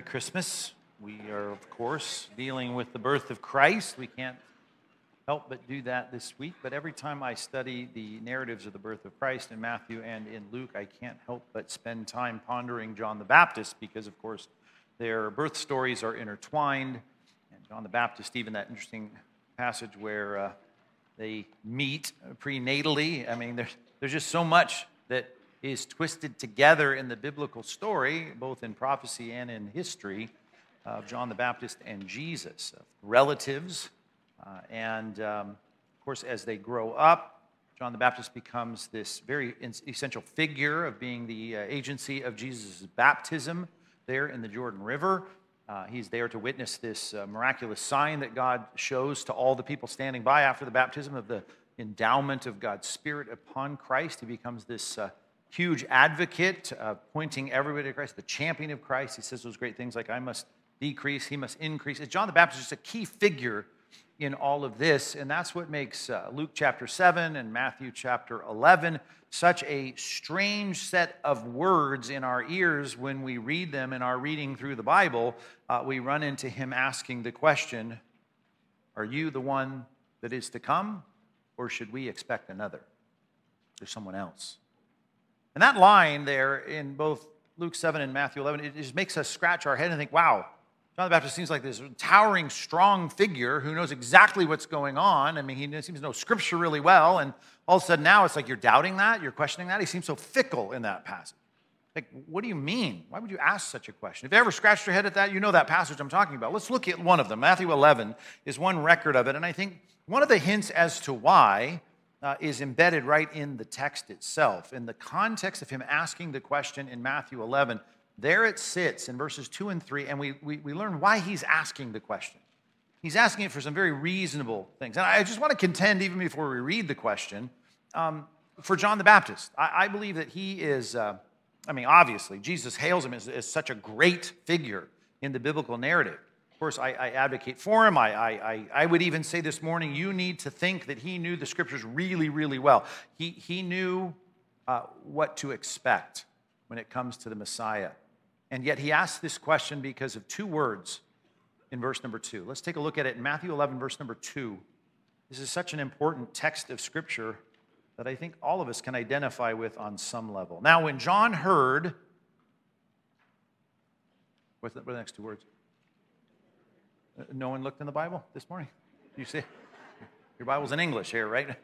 Merry Christmas. We are, of course, dealing with the birth of Christ. We can't help but do that this week, but every time I study the narratives of the birth of Christ in Matthew and in Luke, I can't help but spend time pondering John the Baptist because, of course, their birth stories are intertwined. And John the Baptist, even that interesting passage where uh, they meet prenatally. I mean, there's, there's just so much that is twisted together in the biblical story, both in prophecy and in history, of John the Baptist and Jesus, relatives. Uh, and um, of course, as they grow up, John the Baptist becomes this very essential figure of being the uh, agency of Jesus' baptism there in the Jordan River. Uh, he's there to witness this uh, miraculous sign that God shows to all the people standing by after the baptism of the endowment of God's Spirit upon Christ. He becomes this uh, huge advocate, uh, pointing everybody to Christ, the champion of Christ. He says those great things like, I must decrease, he must increase. Is John the Baptist just a key figure in all of this? And that's what makes uh, Luke chapter 7 and Matthew chapter 11 such a strange set of words in our ears when we read them in our reading through the Bible. Uh, we run into him asking the question Are you the one that is to come, or should we expect another? There's someone else. And that line there in both Luke 7 and Matthew 11, it just makes us scratch our head and think, wow, John the Baptist seems like this towering, strong figure who knows exactly what's going on. I mean, he seems to know scripture really well. And all of a sudden now it's like you're doubting that, you're questioning that. He seems so fickle in that passage. Like, what do you mean? Why would you ask such a question? If you ever scratched your head at that, you know that passage I'm talking about. Let's look at one of them. Matthew 11 is one record of it. And I think one of the hints as to why uh, is embedded right in the text itself. In the context of him asking the question in Matthew 11, there it sits in verses 2 and 3, and we, we, we learn why he's asking the question. He's asking it for some very reasonable things. And I just want to contend, even before we read the question, um, for John the Baptist. I, I believe that he is, uh, I mean, obviously, Jesus hails him as, as such a great figure in the biblical narrative course, I, I advocate for him. I, I, I would even say this morning, you need to think that he knew the scriptures really, really well. He, he knew uh, what to expect when it comes to the Messiah. And yet he asked this question because of two words in verse number two. Let's take a look at it in Matthew 11, verse number two. This is such an important text of scripture that I think all of us can identify with on some level. Now, when John heard, what are the next two words? No one looked in the Bible this morning? You see? Your Bible's in English here, right?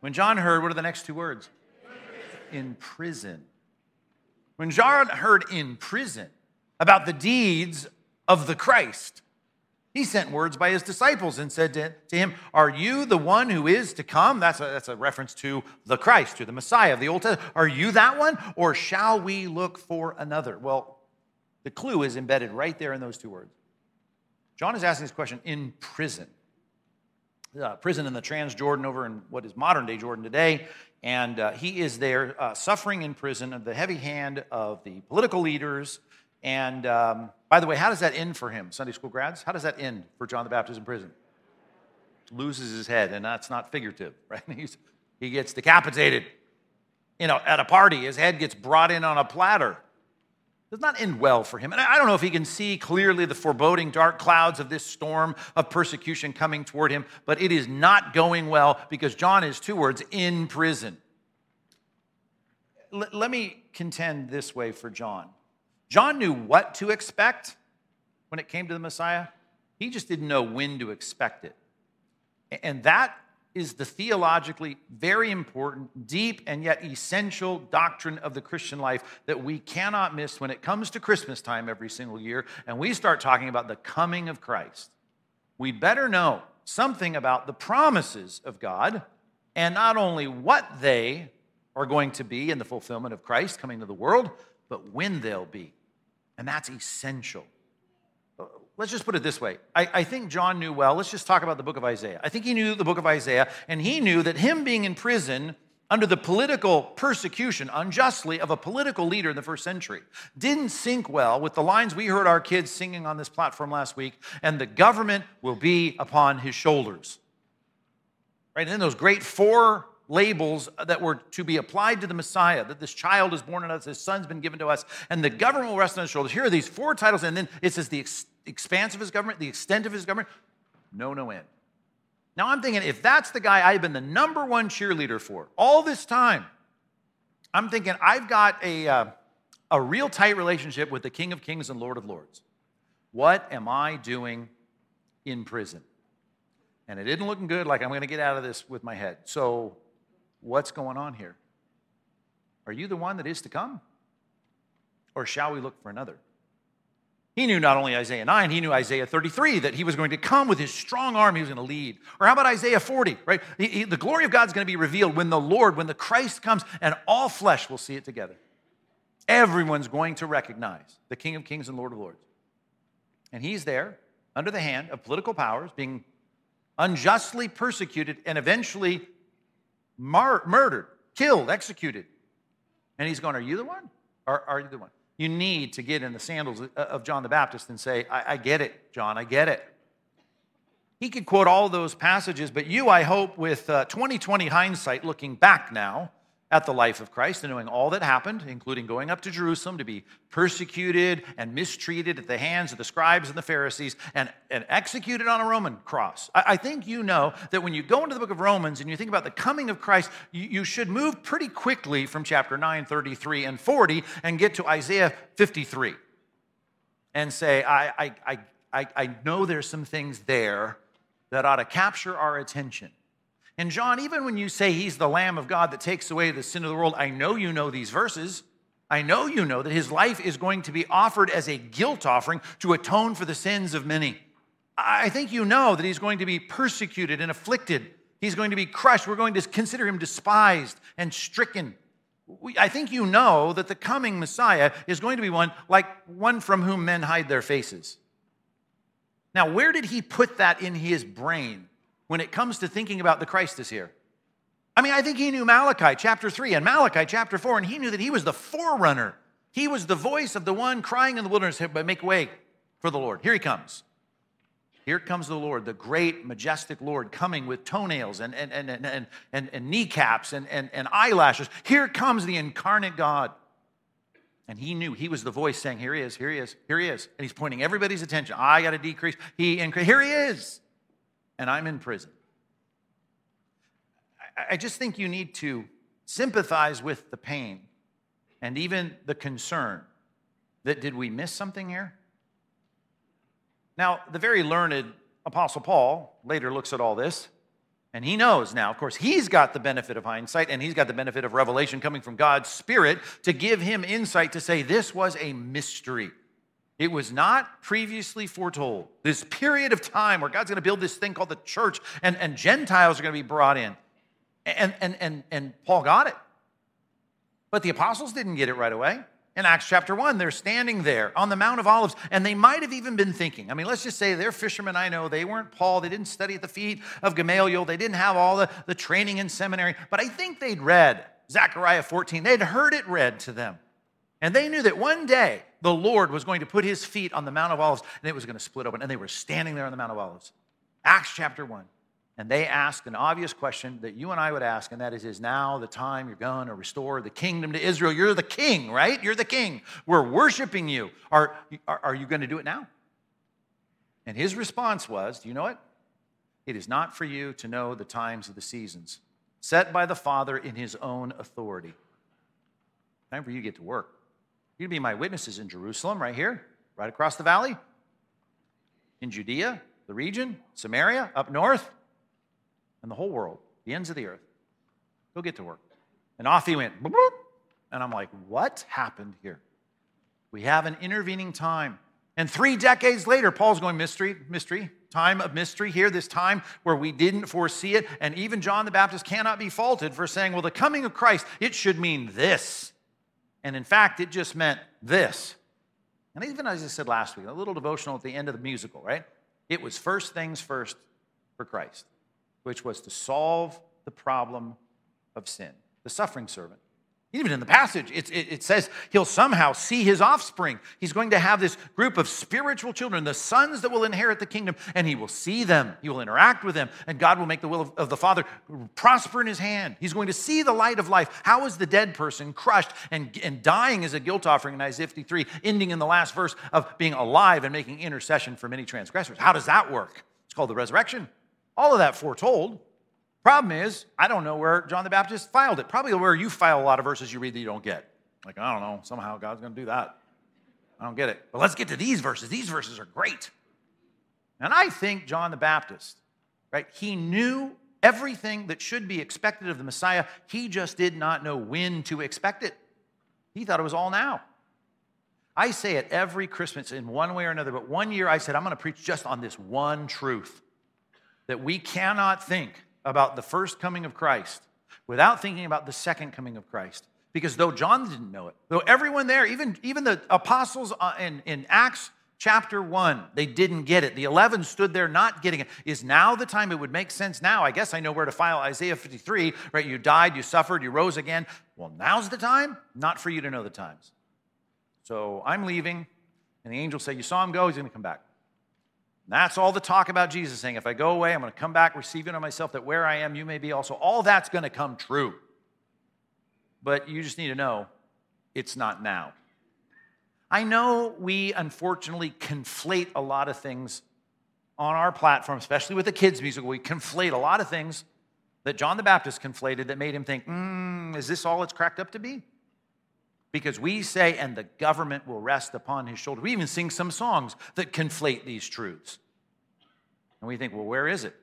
When John heard, what are the next two words? In prison. When John heard in prison about the deeds of the Christ, he sent words by his disciples and said to, to him, Are you the one who is to come? That's a, that's a reference to the Christ, to the Messiah of the Old Testament. Are you that one? Or shall we look for another? Well, the clue is embedded right there in those two words. John is asking this question in prison. Uh, prison in the Transjordan over in what is modern day Jordan today. And uh, he is there uh, suffering in prison of the heavy hand of the political leaders. And um, by the way, how does that end for him, Sunday school grads? How does that end for John the Baptist in prison? Loses his head, and that's not figurative, right? He's, he gets decapitated. You know, at a party, his head gets brought in on a platter does not end well for him. And I don't know if he can see clearly the foreboding dark clouds of this storm of persecution coming toward him, but it is not going well because John is two words in prison. L- let me contend this way for John. John knew what to expect when it came to the Messiah, he just didn't know when to expect it. And that is the theologically very important, deep, and yet essential doctrine of the Christian life that we cannot miss when it comes to Christmas time every single year and we start talking about the coming of Christ. We better know something about the promises of God and not only what they are going to be in the fulfillment of Christ coming to the world, but when they'll be. And that's essential let's just put it this way. I, I, think John knew well. Let's just talk about the book of Isaiah. I think he knew the book of Isaiah, and he knew that him being in prison under the political persecution unjustly of a political leader in the first century didn't sync well with the lines we heard our kids singing on this platform last week and the government will be upon his shoulders right and then those great four labels that were to be applied to the Messiah, that this child is born in us, his son's been given to us, and the government will rest on his shoulders. Here are these four titles, and then it says the expanse of his government, the extent of his government. No, no end. Now I'm thinking, if that's the guy I've been the number one cheerleader for all this time, I'm thinking I've got a, uh, a real tight relationship with the King of Kings and Lord of Lords. What am I doing in prison? And it isn't looking good, like I'm going to get out of this with my head. So, what's going on here? Are you the one that is to come? Or shall we look for another? He knew not only Isaiah 9, he knew Isaiah 33 that he was going to come with his strong arm, he was going to lead. Or how about Isaiah 40, right? He, he, the glory of God is going to be revealed when the Lord, when the Christ comes, and all flesh will see it together. Everyone's going to recognize the King of Kings and Lord of Lords. And he's there under the hand of political powers, being unjustly persecuted and eventually mar- murdered, killed, executed. And he's going, Are you the one? Or are you the one? You need to get in the sandals of John the Baptist and say, I, I get it, John, I get it. He could quote all those passages, but you, I hope, with 2020 uh, hindsight, looking back now, at the life of Christ and knowing all that happened, including going up to Jerusalem to be persecuted and mistreated at the hands of the scribes and the Pharisees and, and executed on a Roman cross. I, I think you know that when you go into the book of Romans and you think about the coming of Christ, you, you should move pretty quickly from chapter 9, 33, and 40 and get to Isaiah 53 and say, I, I, I, I, I know there's some things there that ought to capture our attention. And John, even when you say he's the Lamb of God that takes away the sin of the world, I know you know these verses. I know you know that his life is going to be offered as a guilt offering to atone for the sins of many. I think you know that he's going to be persecuted and afflicted. He's going to be crushed. We're going to consider him despised and stricken. I think you know that the coming Messiah is going to be one like one from whom men hide their faces. Now, where did he put that in his brain? When it comes to thinking about the Christ is here. I mean, I think he knew Malachi chapter 3 and Malachi chapter 4, and he knew that he was the forerunner. He was the voice of the one crying in the wilderness, make way for the Lord. Here he comes. Here comes the Lord, the great, majestic Lord, coming with toenails and, and, and, and, and, and kneecaps and, and, and eyelashes. Here comes the incarnate God. And he knew he was the voice saying, Here he is, here he is, here he is. And he's pointing everybody's attention. I got to decrease. He. Here he is and I'm in prison. I just think you need to sympathize with the pain and even the concern that did we miss something here? Now, the very learned Apostle Paul later looks at all this and he knows now, of course, he's got the benefit of hindsight and he's got the benefit of revelation coming from God's Spirit to give him insight to say this was a mystery. It was not previously foretold. This period of time where God's going to build this thing called the church and, and Gentiles are going to be brought in. And, and, and, and Paul got it. But the apostles didn't get it right away. In Acts chapter 1, they're standing there on the Mount of Olives, and they might have even been thinking. I mean, let's just say they're fishermen, I know. They weren't Paul. They didn't study at the feet of Gamaliel. They didn't have all the, the training in seminary. But I think they'd read Zechariah 14. They'd heard it read to them. And they knew that one day the Lord was going to put his feet on the Mount of Olives and it was going to split open. And they were standing there on the Mount of Olives. Acts chapter 1. And they asked an obvious question that you and I would ask, and that is, is now the time you're going to restore the kingdom to Israel? You're the king, right? You're the king. We're worshiping you. Are, are, are you going to do it now? And his response was, Do you know what? It is not for you to know the times of the seasons, set by the Father in his own authority. Time for you to get to work. To be my witnesses in Jerusalem, right here, right across the valley, in Judea, the region, Samaria, up north, and the whole world, the ends of the earth. Go get to work. And off he went. And I'm like, what happened here? We have an intervening time. And three decades later, Paul's going, mystery, mystery, time of mystery here, this time where we didn't foresee it. And even John the Baptist cannot be faulted for saying, well, the coming of Christ, it should mean this. And in fact, it just meant this. And even as I said last week, a little devotional at the end of the musical, right? It was first things first for Christ, which was to solve the problem of sin, the suffering servant. Even in the passage, it, it, it, says he'll somehow see his offspring. He's going to have this group of spiritual children, the sons that will inherit the kingdom, and he will see them. He will interact with them, and God will make the will of, of the Father prosper in his hand. He's going to see the light of life. How is the dead person crushed and, and dying as a guilt offering in Isaiah 53, ending in the last verse of being alive and making intercession for many transgressors? How does that work? It's called the resurrection. All of that foretold. Problem is, I don't know where John the Baptist filed it. Probably where you file a lot of verses you read that you don't get. Like, I don't know, somehow God's going to do that. I don't get it. But let's get to these verses. These verses are great. And I think John the Baptist, right, he knew everything that should be expected of the Messiah. He just did not know when to expect it. He thought it was all now. I say it every Christmas in one way or another, but one year I said, I'm going to preach just on this one truth that we cannot think about the first coming of Christ without thinking about the second coming of Christ. Because though John didn't know it, though everyone there, even, even the apostles uh, in, in Acts chapter 1, they didn't get it. The 11 stood there not getting it. Is now the time? It would make sense now. I guess I know where to file Isaiah 53, right? You died, you suffered, you rose again. Well, now's the time? Not for you to know the times. So I'm leaving, and the angel said, You saw him go, he's going to come back. That's all the talk about Jesus saying, if I go away, I'm going to come back, receive it on myself, that where I am, you may be also. All that's going to come true. But you just need to know it's not now. I know we unfortunately conflate a lot of things on our platform, especially with the kids' music. We conflate a lot of things that John the Baptist conflated that made him think, mm, is this all it's cracked up to be? Because we say, and the government will rest upon his shoulder. We even sing some songs that conflate these truths. And we think, well, where is it?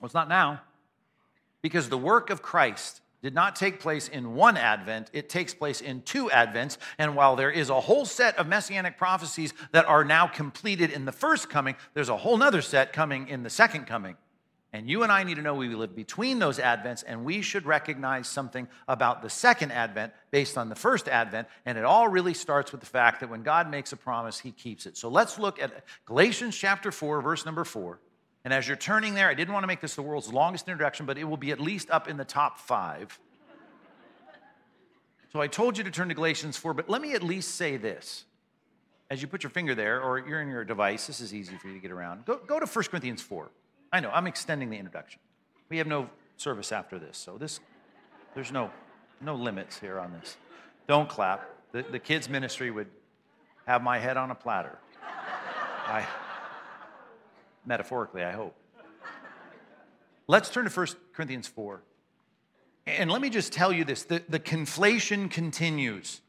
Well, it's not now. Because the work of Christ did not take place in one advent, it takes place in two advents. And while there is a whole set of messianic prophecies that are now completed in the first coming, there's a whole other set coming in the second coming. And you and I need to know we live between those advents, and we should recognize something about the second advent based on the first advent. And it all really starts with the fact that when God makes a promise, he keeps it. So let's look at Galatians chapter 4, verse number 4. And as you're turning there, I didn't want to make this the world's longest introduction, but it will be at least up in the top five. So I told you to turn to Galatians 4, but let me at least say this. As you put your finger there, or you're in your device, this is easy for you to get around. Go, go to 1 Corinthians 4. I know, I'm extending the introduction. We have no service after this, so this, there's no, no limits here on this. Don't clap. The, the kids' ministry would have my head on a platter. I, metaphorically, I hope. Let's turn to 1 Corinthians 4. And let me just tell you this the, the conflation continues.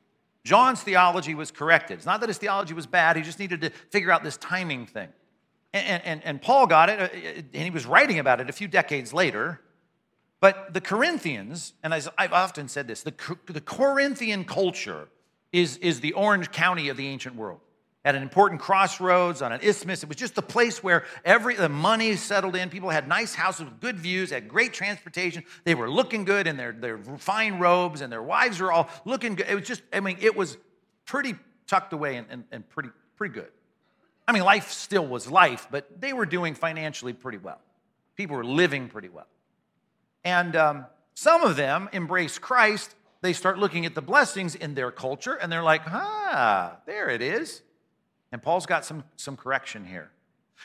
John's theology was corrected. It's not that his theology was bad, he just needed to figure out this timing thing. And, and, and Paul got it, uh, and he was writing about it a few decades later. But the Corinthians, and as I've often said this, the, the Corinthian culture is, is the Orange County of the ancient world. At an important crossroads on an isthmus, it was just the place where every the money settled in. People had nice houses with good views, had great transportation. They were looking good in their, their fine robes, and their wives were all looking good. It was just, I mean, it was pretty tucked away and, and, and pretty, pretty good. I mean, life still was life, but they were doing financially pretty well. People were living pretty well. And um, some of them embrace Christ. They start looking at the blessings in their culture and they're like, ah, there it is. And Paul's got some, some correction here.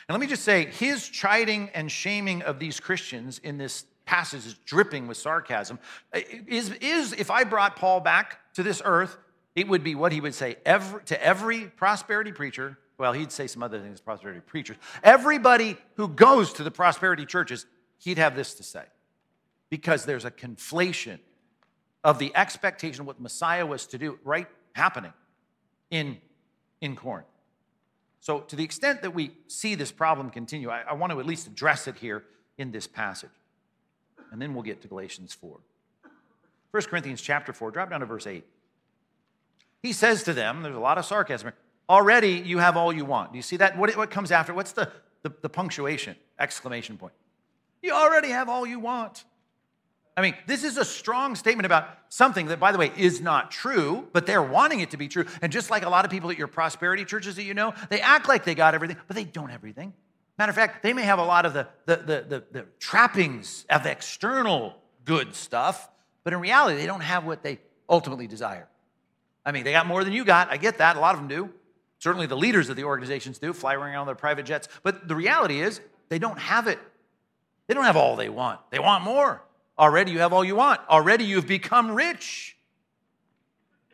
And let me just say, his chiding and shaming of these Christians in this passage is dripping with sarcasm. Is, is if I brought Paul back to this earth, it would be what he would say every, to every prosperity preacher well, he'd say some other things, prosperity preachers. Everybody who goes to the prosperity churches, he'd have this to say. Because there's a conflation of the expectation of what Messiah was to do, right, happening in, in Corinth. So, to the extent that we see this problem continue, I, I want to at least address it here in this passage. And then we'll get to Galatians 4. 1 Corinthians chapter 4, drop down to verse 8. He says to them, there's a lot of sarcasm already you have all you want. Do you see that? What, what comes after? What's the, the, the punctuation? Exclamation point. You already have all you want. I mean, this is a strong statement about something that, by the way, is not true, but they're wanting it to be true. And just like a lot of people at your prosperity churches that you know, they act like they got everything, but they don't have everything. Matter of fact, they may have a lot of the, the, the, the, the trappings of external good stuff, But in reality, they don't have what they ultimately desire. I mean, they got more than you got. I get that. A lot of them do. Certainly the leaders of the organizations do, fly around on their private jets. But the reality is, they don't have it. They don't have all they want. They want more. Already you have all you want. Already you've become rich.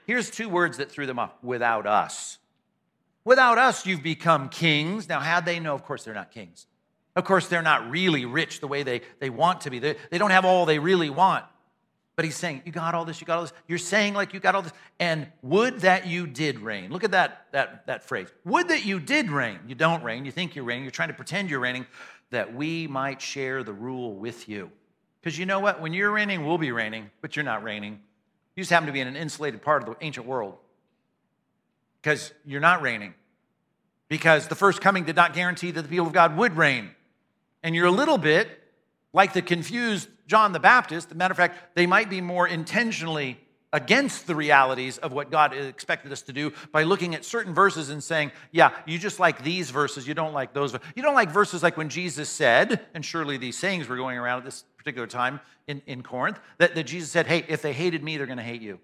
Here's two words that threw them off without us. Without us, you've become kings. Now, how'd they know? Of course, they're not kings. Of course, they're not really rich the way they, they want to be. They, they don't have all they really want. But he's saying, You got all this, you got all this. You're saying like you got all this. And would that you did reign. Look at that, that, that phrase. Would that you did reign. You don't reign. You think you're reigning. You're trying to pretend you're reigning, that we might share the rule with you. Because you know what? When you're reigning, we'll be reigning, but you're not reigning. You just happen to be in an insulated part of the ancient world. Because you're not reigning. Because the first coming did not guarantee that the people of God would reign. And you're a little bit like the confused John the Baptist. Matter of fact, they might be more intentionally against the realities of what God expected us to do by looking at certain verses and saying, Yeah, you just like these verses, you don't like those. You don't like verses like when Jesus said, and surely these sayings were going around at this particular time in, in Corinth, that, that Jesus said, Hey, if they hated me, they're going to hate you.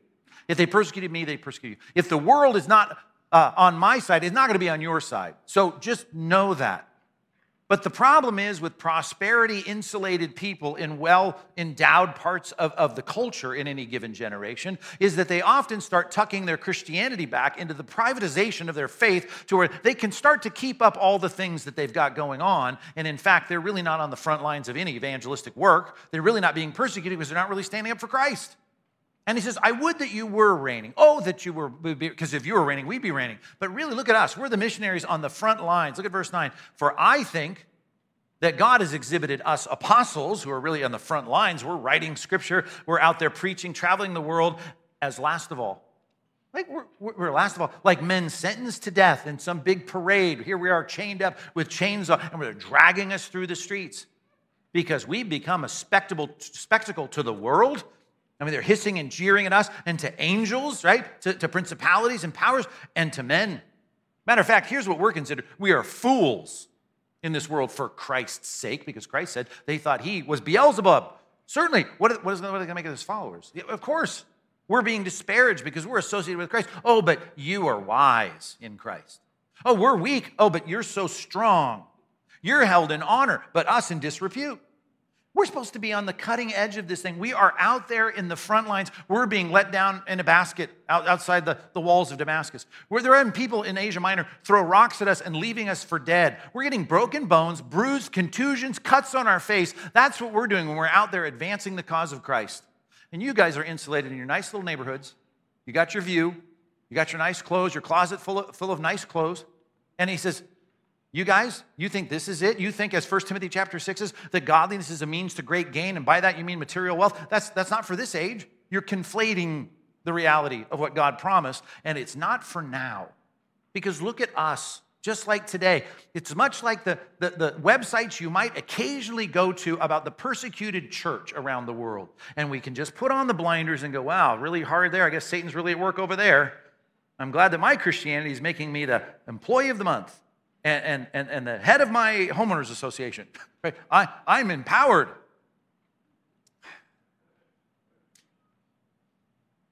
If they persecuted me, they persecute you. If the world is not uh, on my side, it's not going to be on your side. So just know that. But the problem is with prosperity insulated people in well endowed parts of, of the culture in any given generation, is that they often start tucking their Christianity back into the privatization of their faith to where they can start to keep up all the things that they've got going on. And in fact, they're really not on the front lines of any evangelistic work. They're really not being persecuted because they're not really standing up for Christ. And he says, I would that you were reigning. Oh, that you were, because if you were reigning, we'd be reigning. But really, look at us. We're the missionaries on the front lines. Look at verse 9. For I think that God has exhibited us apostles, who are really on the front lines. We're writing scripture, we're out there preaching, traveling the world, as last of all. Like we're, we're, last of all, like men sentenced to death in some big parade. Here we are chained up with chains on, and they're dragging us through the streets because we've become a spectacle, spectacle to the world I mean, they're hissing and jeering at us and to angels, right? To, to, principalities and powers and to men. Matter of fact, here's what we're considered we are fools in this world for Christ's sake, because Christ said they thought he was Beelzebub. Certainly, what, what is what are they going to make of his followers? Yeah, of course, we're being disparaged because we're associated with Christ. Oh, but you are wise in Christ. Oh, we're weak. Oh, but you're so strong. You're held in honor, but us in disrepute. We're supposed to be on the cutting edge of this thing. We are out there in the front lines. We're being let down in a basket out, outside the, the walls of Damascus. Where there are people in Asia Minor throw rocks at us and leaving us for dead. We're getting broken bones, bruised, contusions, cuts on our face. That's what we're doing when we're out there advancing the cause of Christ. And you guys are insulated in your nice little neighborhoods. You got your view, you got your nice clothes, your closet full of, full of nice clothes. And he says, you guys, you think this is it? You think, as 1 Timothy chapter 6 is, that godliness is a means to great gain, and by that you mean material wealth? That's, that's not for this age. You're conflating the reality of what God promised, and it's not for now. Because look at us, just like today. It's much like the, the, the, websites you might occasionally go to about the persecuted church around the world. And we can just put on the blinders and go, wow, really hard there. I guess Satan's really at work over there. I'm glad that my Christianity is making me the employee of the month and, and, and the head of my homeowners association. Right? I, I'm empowered.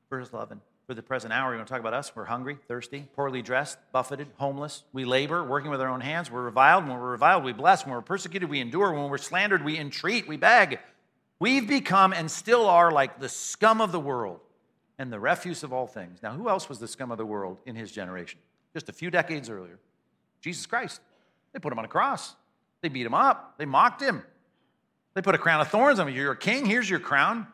Verse 11. For the present hour, we're going to talk about us. We're hungry, thirsty, poorly dressed, buffeted, homeless. We labor, working with our own hands. We're reviled. When we're reviled, we bless. When we're persecuted, we endure. When we're slandered, we entreat, we beg. We've become and still are like the scum of the world and the refuse of all things. Now, who else was the scum of the world in his generation? Just a few decades earlier. Jesus Christ. They put him on a cross. They beat him up. They mocked him. They put a crown of thorns on him. You're a king. Here's your crown.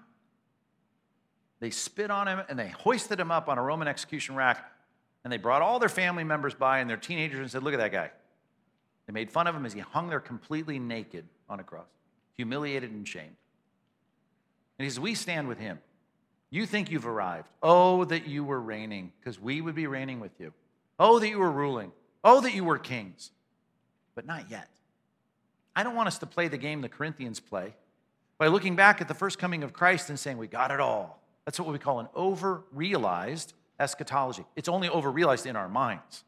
They spit on him and they hoisted him up on a Roman execution rack. And they brought all their family members by and their teenagers and said, Look at that guy. They made fun of him as he hung there completely naked on a cross, humiliated and shamed. And he says, We stand with him. You think you've arrived. Oh, that you were reigning, because we would be reigning with you. Oh, that you were ruling. Oh, that you were kings, but not yet. I don't want us to play the game the Corinthians play by looking back at the first coming of Christ and saying, We got it all. That's what we call an over realized eschatology. It's only over realized in our minds.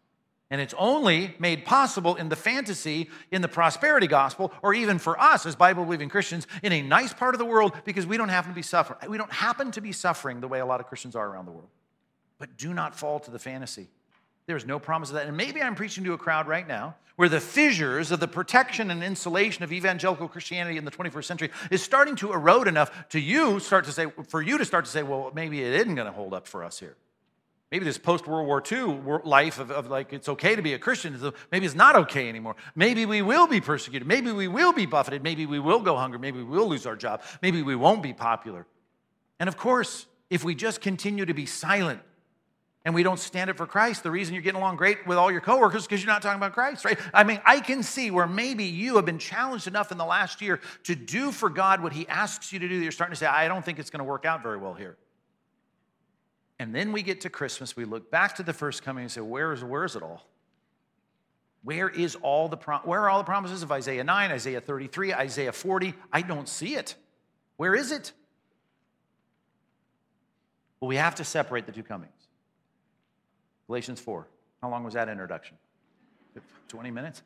And it's only made possible in the fantasy, in the prosperity gospel, or even for us as Bible believing Christians in a nice part of the world because we don't happen to be suffering. We don't happen to be suffering the way a lot of Christians are around the world. But do not fall to the fantasy. There's no promise of that. And maybe I'm preaching to a crowd right now where the fissures of the protection and insulation of evangelical Christianity in the 21st century is starting to erode enough to you start to say, for you to start to say, well, maybe it isn't going to hold up for us here. Maybe this post World War II life of, of, like it's okay to be a Christian, maybe it's not okay anymore. Maybe we will be persecuted. Maybe we will be buffeted. Maybe we will go hungry. Maybe we will lose our job. Maybe we won't be popular. And of course, if we just continue to be silent and we don't stand up for Christ, the reason you're getting along great with all your coworkers is because you're not talking about Christ, right? I mean, I can see where maybe you have been challenged enough in the last year to do for God what He asks you to do. You're starting to say, I don't think it's going to work out very well here. And then we get to Christmas, we look back to the first coming and say, where is, where is it all? Where is all the where are all the promises of Isaiah 9, Isaiah 33, Isaiah 40? I don't see it. Where is it? Well, we have to separate the two comings. Galatians 4. How long was that introduction? 20 minutes?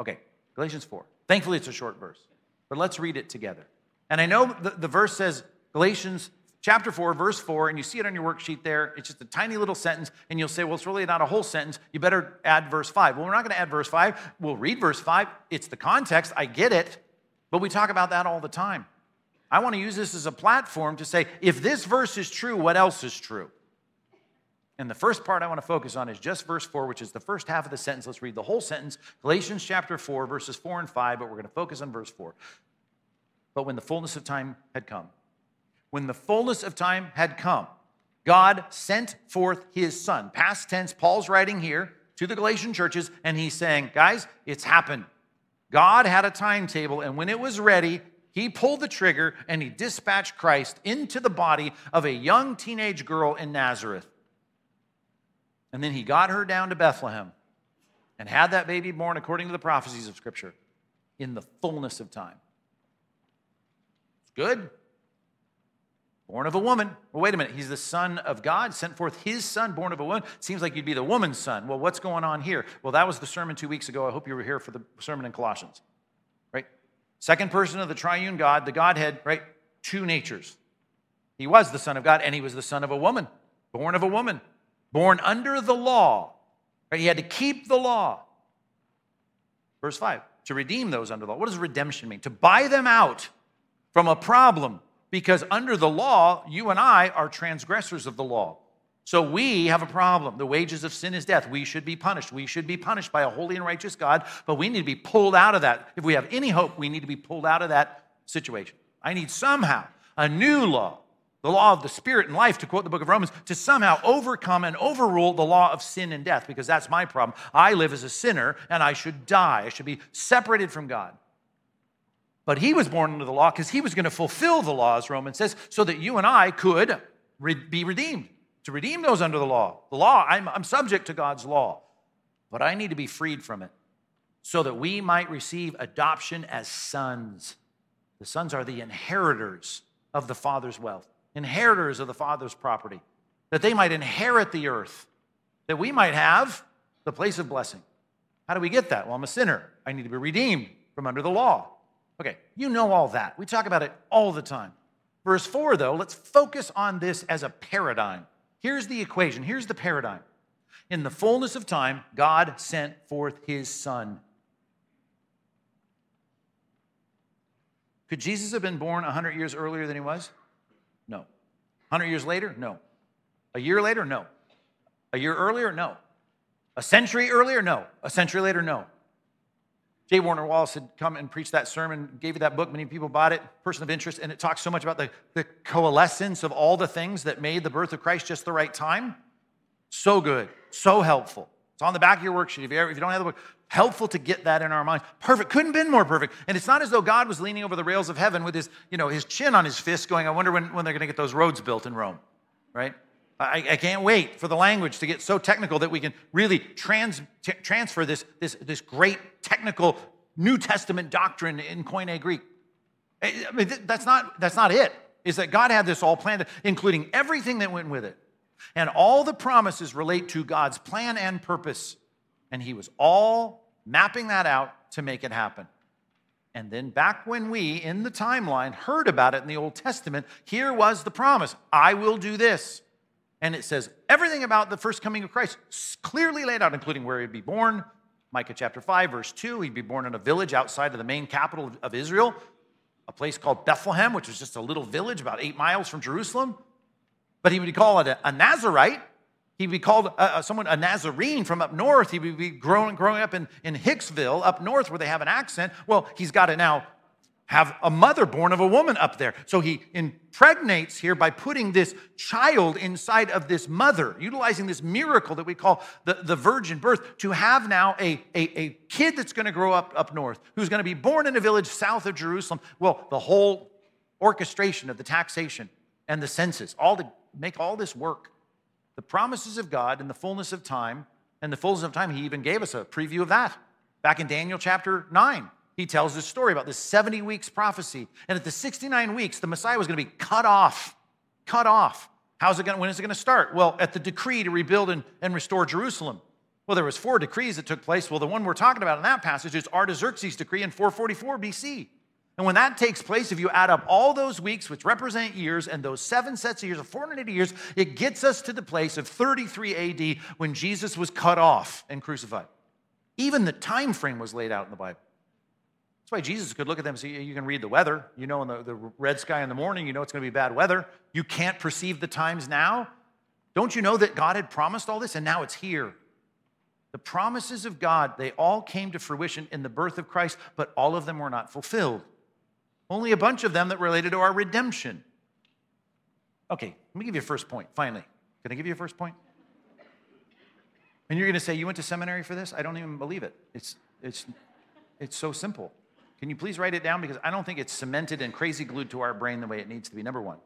Okay, Galatians 4. Thankfully, it's a short verse, but let's read it together. And I know the, the verse says Galatians chapter 4, verse 4, and you see it on your worksheet there. It's just a tiny little sentence, and you'll say, well, it's really not a whole sentence. You better add verse 5. Well, we're not going to add verse 5. We'll read verse 5. It's the context. I get it. But we talk about that all the time. I want to use this as a platform to say, if this verse is true, what else is true? And the first part I want to focus on is just verse 4, which is the first half of the sentence. Let's read the whole sentence Galatians chapter 4, verses 4 and 5, but we're going to focus on verse 4. But when the fullness of time had come, when the fullness of time had come, God sent forth his son. Past tense, Paul's writing here to the Galatian churches, and he's saying, Guys, it's happened. God had a timetable, and when it was ready, he pulled the trigger and he dispatched Christ into the body of a young teenage girl in Nazareth. And then he got her down to Bethlehem and had that baby born according to the prophecies of Scripture in the fullness of time. Good. Born of a woman. Well, wait a minute. He's the son of God, sent forth his son, born of a woman. Seems like you'd be the woman's son. Well, what's going on here? Well, that was the sermon two weeks ago. I hope you were here for the sermon in Colossians. Right? Second person of the triune God, the Godhead, right? Two natures. He was the son of God, and he was the son of a woman, born of a woman, born under the law. Right? He had to keep the law. Verse 5 to redeem those under the law. What does redemption mean? To buy them out from a problem because under the law, you and I are transgressors of the law. So we have a problem. The wages of sin is death. We should be punished. We should be punished by a holy and righteous God, but we need to be pulled out of that. If we have any hope, we need to be pulled out of that situation. I need somehow a new law, the law of the Spirit and life, to quote the book of Romans, to somehow overcome and overrule the law of sin and death, because that's my problem. I live as a sinner and I should die. I should be separated from God. But he was born under the law because he was going to fulfill the law, as Romans says, so that you and I could re- be redeemed, to redeem those under the law. The law, I'm, I'm subject to God's law, but I need to be freed from it so that we might receive adoption as sons. The sons are the inheritors of the Father's wealth, inheritors of the Father's property, that they might inherit the earth, that we might have the place of blessing. How do we get that? Well, I'm a sinner. I need to be redeemed from under the law. Okay, you know all that. We talk about it all the time. Verse 4, though, let's focus on this as a paradigm. Here's the equation, here's the paradigm. In the fullness of time, God sent forth his son. Could Jesus have been born 100 years earlier than he was? No. 100 years later? No. A year later? No. A year earlier? No. A century earlier? No. A century later? No. J. Warner Wallace had come and preached that sermon, gave you that book. Many people bought it, Person of Interest, and it talks so much about the, the coalescence of all the things that made the birth of Christ just the right time. So good, so helpful. It's on the back of your worksheet. If you, ever, if you don't have the book, helpful to get that in our minds. Perfect. Couldn't been more perfect. And it's not as though God was leaning over the rails of heaven with his, you know, his chin on his fist going, I wonder when, when they're going to get those roads built in Rome, right? I, I, can't wait for the language to get so technical that we can really trans, t- transfer this, this, this great technical New Testament doctrine in Koine Greek. I mean, that's, not, that's not it, is that God had this all planned, including everything that went with it. And all the promises relate to God's plan and purpose. And he was all mapping that out to make it happen. And then back when we, in the timeline, heard about it in the Old Testament, here was the promise I will do this. And it says everything about the first coming of Christ clearly laid out, including where he'd be born. Micah chapter 5, verse 2, he'd be born in a village outside of the main capital of Israel, a place called Bethlehem, which was just a little village about eight miles from Jerusalem. But he would be called a, a Nazarite, He'd be called uh, someone, a Nazarene from up north. He would be growing, growing up in, in Hicksville, up north, where they have an accent. Well, he's got to now have a mother born of a woman up there. So he impregnates here by putting this child inside of this mother, utilizing this miracle that we call the, the virgin birth to have now a, a, a kid that's going to grow up up north, who's going to be born in a village south of Jerusalem. Well, the whole orchestration of the taxation and the census, all to make all this work the promises of God in the fullness of time. And the fullness of time, he even gave us a preview of that. Back in Daniel chapter 9, he tells this story about this 70 weeks prophecy. And at the 69 weeks, the Messiah was going to be cut off. Cut off. How's it going, when is it going to start? Well, at the decree to rebuild and, and restore Jerusalem. Well, there was four decrees that took place. Well, the one we're talking about in that passage is Artaxerxes' decree in 444 BC. And when that takes place, if you add up all those weeks, which represent years, and those seven sets of years of 480 years, it gets us to the place of 33 AD when Jesus was cut off and crucified. Even the time frame was laid out in the Bible. That's why Jesus could look at them and say, You can read the weather. You know, in the, the red sky in the morning, you know it's going to be bad weather. You can't perceive the times now. Don't you know that God had promised all this and now it's here? The promises of God, they all came to fruition in the birth of Christ, but all of them were not fulfilled. Only a bunch of them that related to our redemption. Okay, let me give you a first point, finally. Can I give you a first point? And you're going to say, You went to seminary for this? I don't even believe it. It's, it's, it's so simple. Can you please write it down? Because I don't think it's cemented and crazy glued to our brain the way it needs to be. Number one,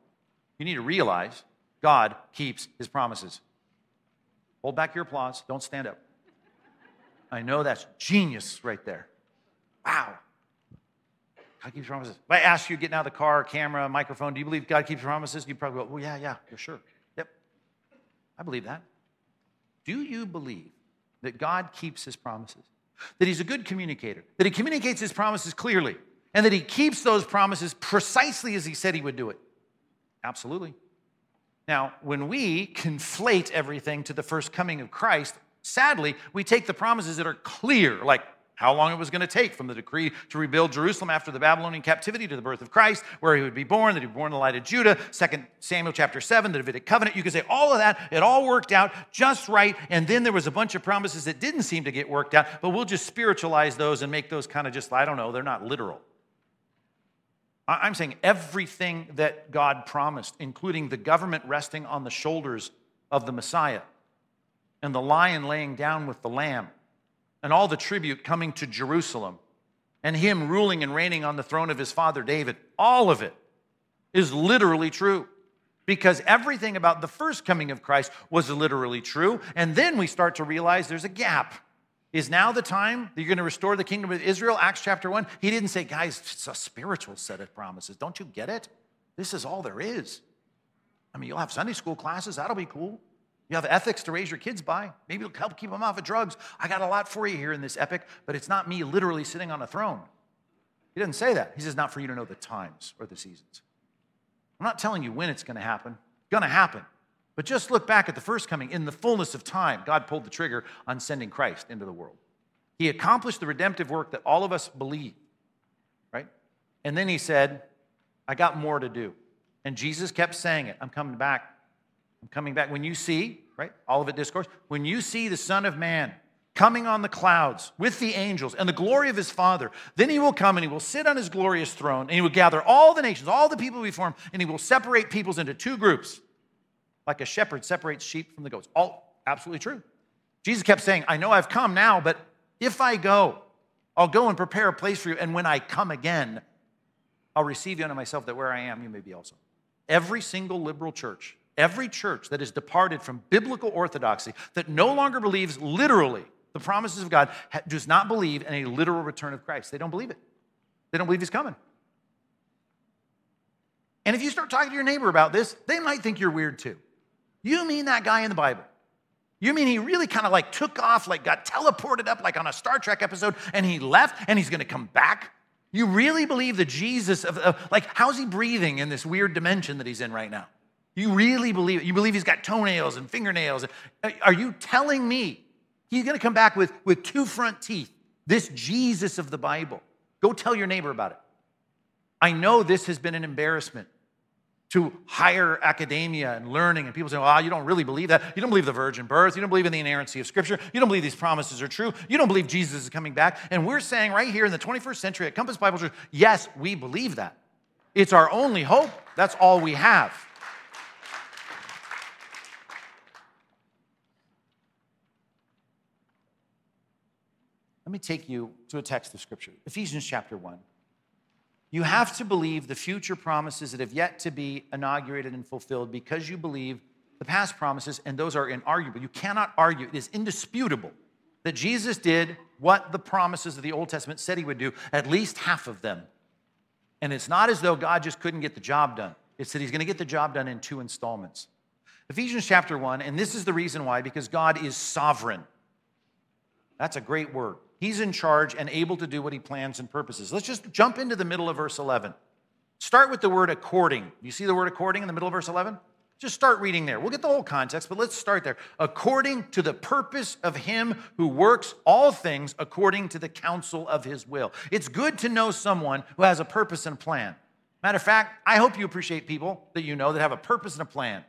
you need to realize God keeps his promises. Hold back your applause. Don't stand up. I know that's genius right there. Wow. God keeps promises. If I ask you getting out of the car, camera, microphone, do you believe God keeps promises? You probably go, well, yeah, yeah, for sure. Yep. I believe that. Do you believe that God keeps his promises? That he's a good communicator, that he communicates his promises clearly, and that he keeps those promises precisely as he said he would do it? Absolutely. Now, when we conflate everything to the first coming of Christ, sadly, we take the promises that are clear, like how long it was going to take from the decree to rebuild Jerusalem after the Babylonian captivity to the birth of Christ, where he would be born, that he'd be born in the light of Judah, 2 Samuel chapter 7, the Davidic covenant. You could say all of that, it all worked out just right. And then there was a bunch of promises that didn't seem to get worked out, but we'll just spiritualize those and make those kind of just, I don't know, they're not literal. I'm saying everything that God promised, including the government resting on the shoulders of the Messiah and the lion laying down with the lamb and all the tribute coming to Jerusalem and him ruling and reigning on the throne of his father David, all of it is literally true. Because everything about the first coming of Christ was literally true. And then we start to realize there's a gap. Is now the time that you're going to restore the kingdom of Israel? Acts chapter 1. He didn't say, guys, it's a spiritual set of promises. Don't you get it? This is all there is. I mean, you'll have Sunday school classes, that'll be cool. You have ethics to raise your kids by. Maybe it'll help keep them off of drugs. I got a lot for you here in this epic, but it's not me literally sitting on a throne. He doesn't say that. He says, not for you to know the times or the seasons. I'm not telling you when it's going to happen. Going to happen. But just look back at the first coming. In the fullness of time, God pulled the trigger on sending Christ into the world. He accomplished the redemptive work that all of us believe, right? And then he said, I got more to do. And Jesus kept saying it I'm coming back. I'm coming back. When you see, right, Olivet Discourse, when you see the Son of Man coming on the clouds with the angels and the glory of his Father, then he will come and he will sit on his glorious throne and he will gather all the nations, all the people before him, and he will separate peoples into two groups, like a shepherd separates sheep from the goats. All absolutely true. Jesus kept saying, I know I've come now, but if I go, I'll go and prepare a place for you. And when I come again, I'll receive you unto myself, that where I am, you may be also. Every single liberal church Every church that has departed from biblical orthodoxy, that no longer believes literally the promises of God, does not believe in a literal return of Christ. They don't believe it. They don't believe he's coming. And if you start talking to your neighbor about this, they might think you're weird too. You mean that guy in the Bible? You mean he really kind of like took off, like got teleported up like on a Star Trek episode and he left and he's going to come back? You really believe the Jesus of, of, like, how's he breathing in this weird dimension that he's in right now? You really believe it? You believe he's got toenails and fingernails? Are you telling me he's going to come back with, with two front teeth? This Jesus of the Bible. Go tell your neighbor about it. I know this has been an embarrassment to higher academia and learning, and people say, well, you don't really believe that. You don't believe the virgin birth. You don't believe in the inerrancy of Scripture. You don't believe these promises are true. You don't believe Jesus is coming back. And we're saying right here in the 21st century at Compass Bible Church, yes, we believe that. It's our only hope. That's all we have. Let me take you to a text of Scripture Ephesians chapter 1. You have to believe the future promises that have yet to be inaugurated and fulfilled because you believe the past promises, and those are inarguable. You cannot argue. It is indisputable that Jesus did what the promises of the Old Testament said he would do, at least half of them. And it's not as though God just couldn't get the job done, it's that he's going to get the job done in two installments. Ephesians chapter 1, and this is the reason why, because God is sovereign. That's a great word. He's in charge and able to do what he plans and purposes. Let's just jump into the middle of verse 11. Start with the word according. You see the word according in the middle of verse 11? Just start reading there. We'll get the whole context, but let's start there. According to the purpose of him who works all things according to the counsel of his will. It's good to know someone who has a purpose and a plan. Matter of fact, I hope you appreciate people that you know that have a purpose and a plan.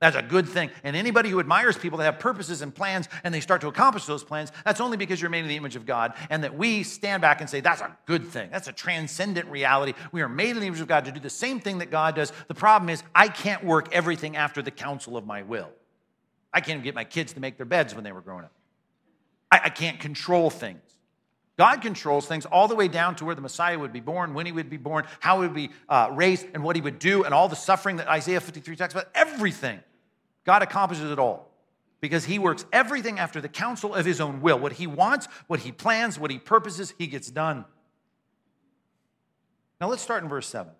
That's a good thing. And anybody who admires people that have purposes and plans and they start to accomplish those plans, that's only because you're made in the image of God and that we stand back and say, that's a good thing. That's a transcendent reality. We are made in the image of God to do the same thing that God does. The problem is, I can't work everything after the counsel of my will. I can't even get my kids to make their beds when they were growing up. I, I can't control things. God controls things all the way down to where the Messiah would be born, when he would be born, how he would be uh, raised, and what he would do, and all the suffering that Isaiah 53 talks about. Everything. God accomplishes it all because he works everything after the counsel of his own will. What he wants, what he plans, what he purposes, he gets done. Now let's start in verse 7.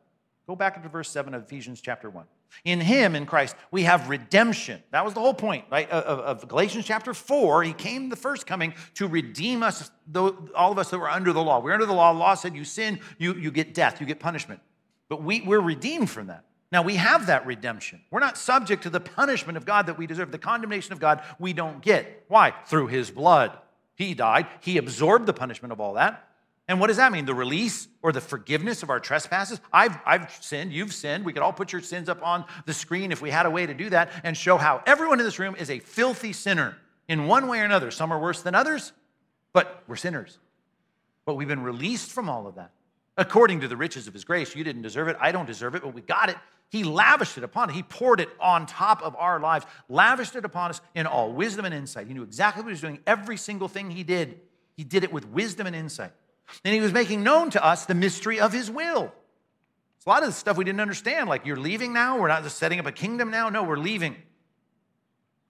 Go back into verse 7 of Ephesians chapter 1. In him, in Christ, we have redemption. That was the whole point, right? Of, of Galatians chapter 4. He came the first coming to redeem us, all of us that were under the law. We're under the law. The law said you sin, you, you get death, you get punishment. But we, we're redeemed from that. Now we have that redemption. We're not subject to the punishment of God that we deserve, the condemnation of God we don't get. Why? Through his blood. He died, he absorbed the punishment of all that. And what does that mean? The release or the forgiveness of our trespasses? I've, I've sinned, you've sinned. We could all put your sins up on the screen if we had a way to do that and show how everyone in this room is a filthy sinner in one way or another. Some are worse than others, but we're sinners. But we've been released from all of that according to the riches of his grace. You didn't deserve it. I don't deserve it, but we got it. He lavished it upon it. He poured it on top of our lives, lavished it upon us in all wisdom and insight. He knew exactly what he was doing. Every single thing he did, he did it with wisdom and insight. And he was making known to us the mystery of his will. It's a lot of the stuff we didn't understand. Like, you're leaving now? We're not just setting up a kingdom now? No, we're leaving.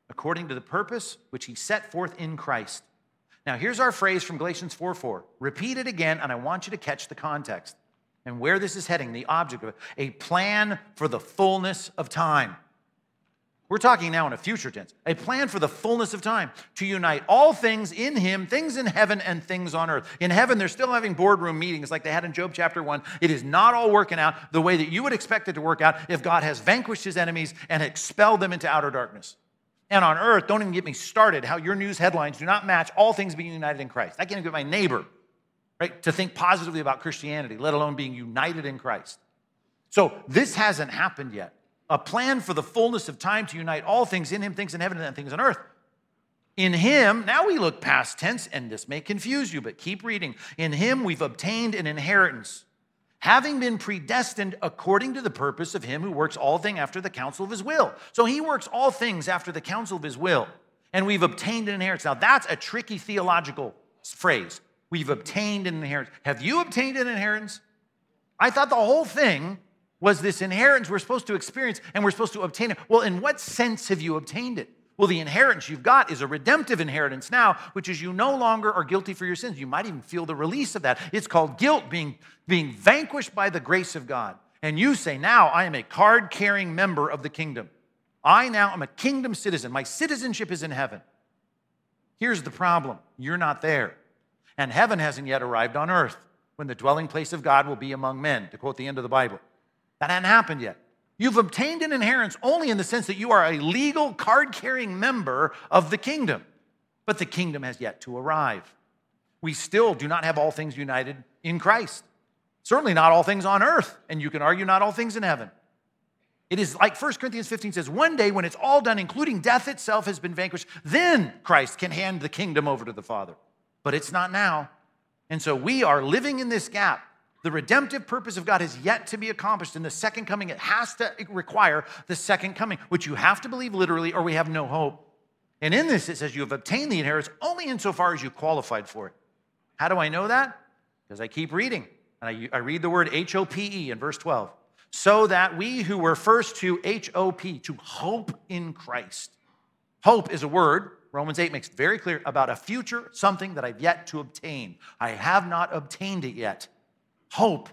According to the purpose which he set forth in Christ now, here's our phrase from Galatians 4 4. Repeat it again, and I want you to catch the context and where this is heading, the object of it. A plan for the fullness of time. We're talking now in a future tense. A plan for the fullness of time to unite all things in Him, things in heaven and things on earth. In heaven, they're still having boardroom meetings like they had in Job chapter 1. It is not all working out the way that you would expect it to work out if God has vanquished His enemies and expelled them into outer darkness and on earth, don't even get me started how your news headlines do not match all things being united in Christ. I can't even get my neighbor, right, to think positively about Christianity, let alone being united in Christ. So this hasn't happened yet. A plan for the fullness of time to unite all things in Him, things in heaven and things on earth. In Him, now we look past tense, and this may confuse you, but keep reading. In Him, we've obtained an inheritance having been predestined according to the purpose of him who works all things after the counsel of his will. So he works all things after the counsel of his will, and we've obtained an inheritance. Now, that's a tricky theological phrase. We've obtained an inheritance. Have you obtained an inheritance? I thought the whole thing was this inheritance we're supposed to experience and we're supposed to obtain it. Well, in what sense have you obtained it? Well, the inheritance you've got is a redemptive inheritance now, which is you no longer are guilty for your sins. You might even feel the release of that. It's called guilt, being, being vanquished by the grace of God. And you say, Now I am a card carrying member of the kingdom. I now am a kingdom citizen. My citizenship is in heaven. Here's the problem you're not there. And heaven hasn't yet arrived on earth when the dwelling place of God will be among men, to quote the end of the Bible. That hasn't happened yet. You've obtained an inheritance only in the sense that you are a legal card carrying member of the kingdom, but the kingdom has yet to arrive. We still do not have all things united in Christ. Certainly not all things on earth, and you can argue not all things in heaven. It is like 1 Corinthians 15 says, one day when it's all done, including death itself has been vanquished, then Christ can hand the kingdom over to the Father. But it's not now. And so we are living in this gap the redemptive purpose of God is yet to be accomplished in the second coming. It has to require the second coming, which you have to believe literally, or we have no hope. And in this, it says you have obtained the inheritance only insofar as you qualified for it. How do I know that? Because I keep reading. And I, I read the word H O P E in verse 12. So that we who were first to H O P, to hope in Christ. Hope is a word, Romans 8 makes very clear about a future, something that I've yet to obtain. I have not obtained it yet. Hope.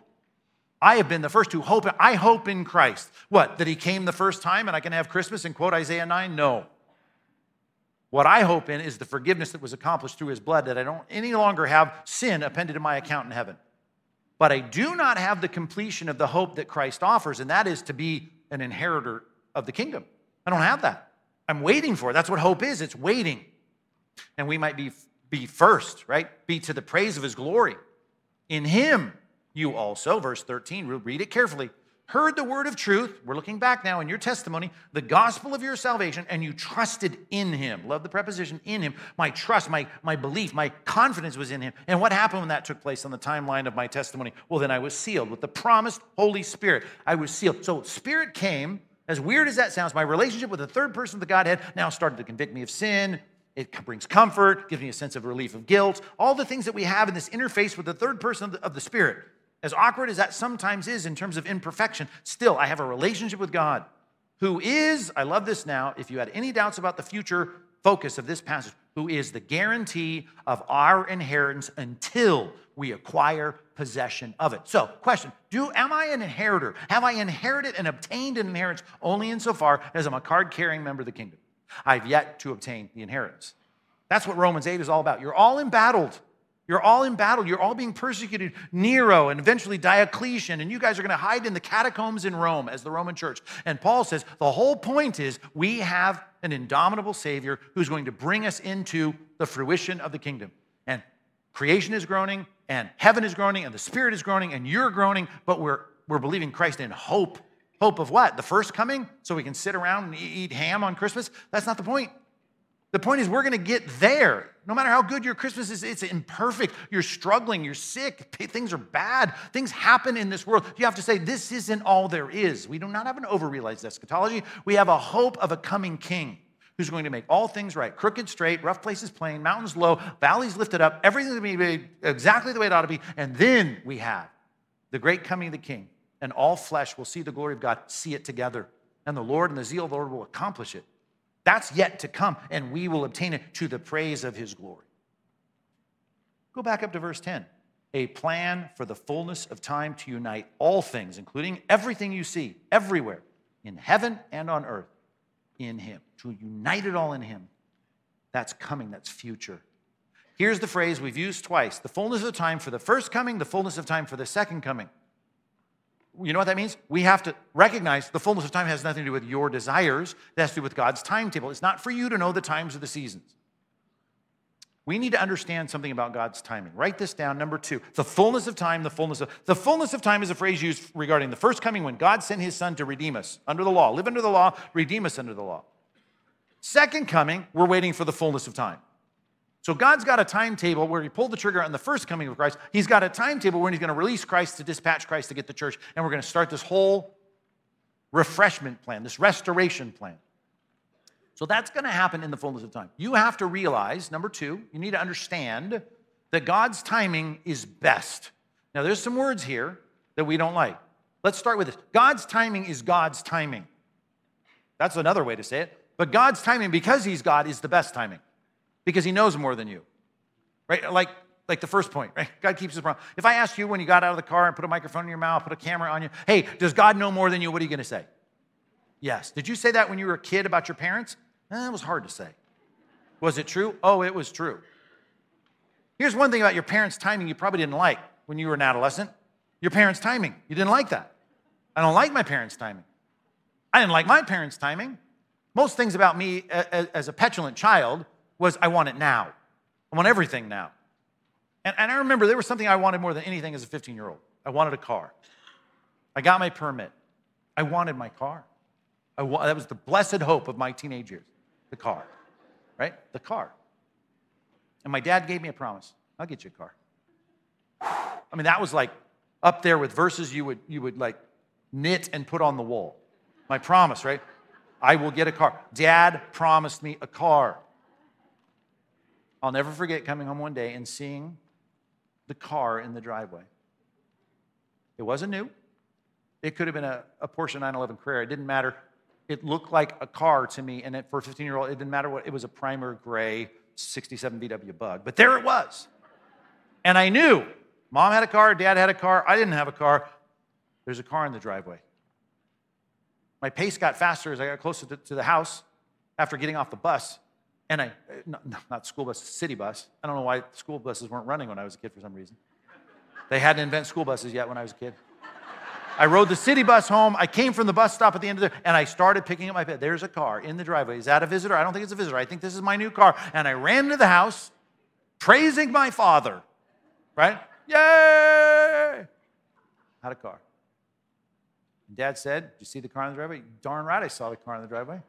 I have been the first to hope. I hope in Christ. What? That he came the first time and I can have Christmas and quote Isaiah 9? No. What I hope in is the forgiveness that was accomplished through his blood, that I don't any longer have sin appended to my account in heaven. But I do not have the completion of the hope that Christ offers, and that is to be an inheritor of the kingdom. I don't have that. I'm waiting for it. That's what hope is it's waiting. And we might be, be first, right? Be to the praise of his glory. In him, you also, verse 13, we'll read it carefully, heard the word of truth. We're looking back now in your testimony, the gospel of your salvation, and you trusted in him. Love the preposition in him. My trust, my, my belief, my confidence was in him. And what happened when that took place on the timeline of my testimony? Well, then I was sealed with the promised Holy Spirit. I was sealed. So, Spirit came. As weird as that sounds, my relationship with the third person of the Godhead now started to convict me of sin, it brings comfort, gives me a sense of relief of guilt, all the things that we have in this interface with the third person of the, of the, Spirit. As awkward as that sometimes is in terms of imperfection, still, I have a relationship with God who is, I love this now, if you had any doubts about the future focus of this passage, who is the guarantee of our inheritance until we acquire possession of it. So, question Do am I an inheritor? Have I inherited and obtained an inheritance only insofar as I'm a card carrying member of the kingdom? I've yet to obtain the inheritance. That's what Romans 8 is all about. You're all embattled. You're all in battle. You're all being persecuted. Nero and eventually Diocletian, and you guys are going to hide in the catacombs in Rome as the Roman church. And Paul says the whole point is we have an indomitable Savior who's going to bring us into the fruition of the kingdom. And creation is groaning, and heaven is groaning, and the Spirit is groaning, and you're groaning, but we're, we're believing Christ in hope. Hope of what? The first coming? So we can sit around and eat ham on Christmas? That's not the point. The point is, we're going to get there. No matter how good your Christmas is, it's imperfect. You're struggling, you're sick, things are bad, things happen in this world. You have to say, This isn't all there is. We do not have an overrealized eschatology. We have a hope of a coming king who's going to make all things right crooked straight, rough places plain, mountains low, valleys lifted up, everything to be exactly the way it ought to be. And then we have the great coming of the king, and all flesh will see the glory of God, see it together. And the Lord and the zeal of the Lord will accomplish it. That's yet to come, and we will obtain it to the praise of his glory. Go back up to verse 10. A plan for the fullness of time to unite all things, including everything you see everywhere, in heaven and on earth, in him. To unite it all in him. That's coming, that's future. Here's the phrase we've used twice the fullness of time for the first coming, the fullness of time for the second coming. You know what that means? We have to recognize the fullness of time has nothing to do with your desires. It has to do with God's timetable. It's not for you to know the times of the seasons. We need to understand something about God's timing. Write this down. Number two, the fullness of time, the fullness of the fullness of time is a phrase used regarding the first coming when God sent his son to redeem us under the law, live under the law, redeem us under the law. Second coming, we're waiting for the fullness of time. So God's got a timetable where he pulled the trigger on the first coming of Christ. He's got a timetable when he's going to release Christ to dispatch Christ to get the church. And we're going to start this whole refreshment plan, this restoration plan. So that's going to happen in the fullness of time. You have to realize, number two, you need to understand that God's timing is best. Now, there's some words here that we don't like. Let's start with this God's timing is God's timing. That's another way to say it. But God's timing, because He's God, is the best timing because he knows more than you. Right? Like, like the first point, right? God keeps his promise. If I ask you when you got out of the car and put a microphone in your mouth, put a camera on you, hey, does God know more than you? What are you going to say? Yes. Did you say that when you were a kid about your parents? Eh, was hard to say. Was it true? Oh, it was true. Here's one thing about your parents' timing you probably didn't like when you were an adolescent your parents' timing. You didn't like that. I don't like my parents' timing. I didn't like my parents' timing. Most things about me as a petulant child was I want it now. I want everything now. And, and I remember there was something I wanted more than anything as a 15 year old. I wanted a car. I got my permit. I wanted my car. I wa- that was the blessed hope of my teenage years the car, right? The car. And my dad gave me a promise I'll get you a car. I mean, that was like up there with verses you would, you would like knit and put on the wall. My promise, right? I will get a car. Dad promised me a car. I'll never forget coming home one day and seeing the car in the driveway. It wasn't new. It could have been a, a Porsche 911 Carrera. It didn't matter. It looked like a car to me, and it, for a 15 year old, it didn't matter what. It was a primer gray 67 VW Bug, but there it was. And I knew mom had a car, dad had a car, I didn't have a car. There's a car in the driveway. My pace got faster as I got closer to, to the house after getting off the bus. And I, eh, not, not school bus, city bus. I don't know why school buses weren't running when I was a kid for some reason. They hadn't invented school buses yet when I was a kid. I rode the city bus home. I came from the bus stop at the end of the, and I started picking up my bed. There's a car in the driveway. Is that a visitor? I don't think it's a visitor. I think this is my new car. And I ran to the house, praising my father, right? Yay! Had a car. Dad said, Did you see the car in the driveway? Darn right, I saw the car in the driveway.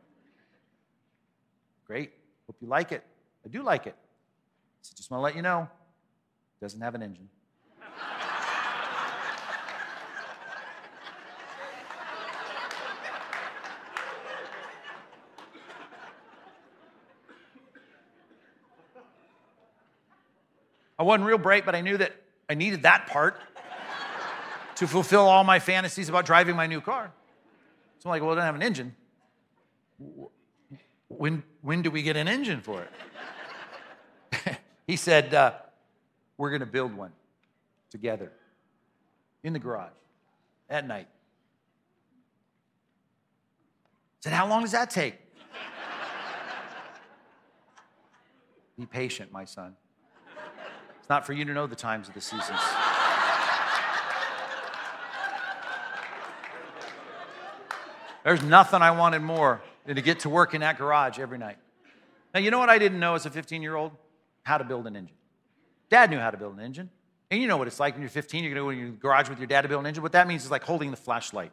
Great. Hope you like it. I do like it. So just want to let you know, it doesn't have an engine. I wasn't real bright, but I knew that I needed that part to fulfill all my fantasies about driving my new car. So I'm like, well, it doesn't have an engine. When, when do we get an engine for it? he said, uh, we're going to build one together in the garage at night. I said, how long does that take? Be patient, my son. It's not for you to know the times of the seasons. There's nothing I wanted more to get to work in that garage every night. Now, you know what I didn't know as a 15 year old? How to build an engine. Dad knew how to build an engine. And you know what it's like when you're 15, you're going to go in your garage with your dad to build an engine. What that means is like holding the flashlight.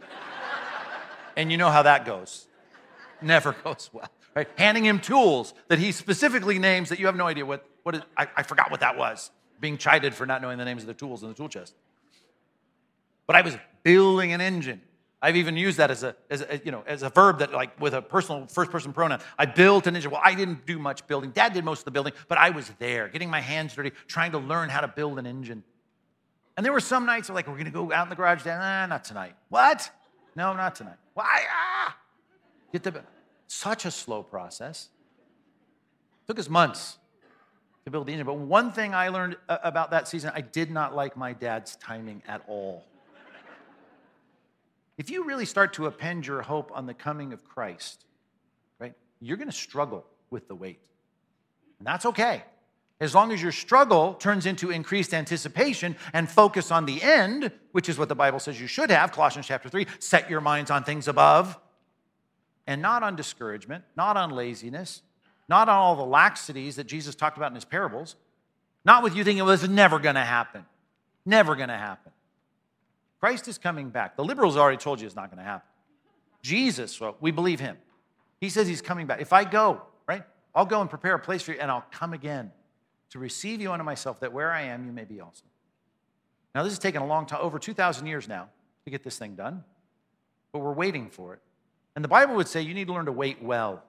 and you know how that goes. Never goes well, right? Handing him tools that he specifically names that you have no idea what what is, I, I forgot what that was. Being chided for not knowing the names of the tools in the tool chest. But I was building an engine. I've even used that as a, as a, you know, as a verb that like with a personal first person pronoun. I built an engine. Well, I didn't do much building. Dad did most of the building, but I was there, getting my hands dirty, trying to learn how to build an engine. And there were some nights where like, we're gonna go out in the garage. Dad, nah, not tonight. What? No, not tonight. Why? Ah! Get the such a slow process. It took us months to build the engine. But one thing I learned about that season, I did not like my dad's timing at all. If you really start to append your hope on the coming of Christ, right, you're going to struggle with the wait. And that's okay. As long as your struggle turns into increased anticipation and focus on the end, which is what the Bible says you should have, Colossians chapter 3, set your minds on things above and not on discouragement, not on laziness, not on all the laxities that Jesus talked about in his parables, not with you thinking, well, this is never going to happen. Never going to happen. Christ is coming back. The liberals already told you it's not going to happen. Jesus, well, we believe him. He says he's coming back. If I go, right, I'll go and prepare a place for you, and I'll come again to receive you unto myself, that where I am, you may be also. Now, this has taken a long time, over 2,000 years now, to get this thing done, but we're waiting for it. And the Bible would say you need to learn to wait well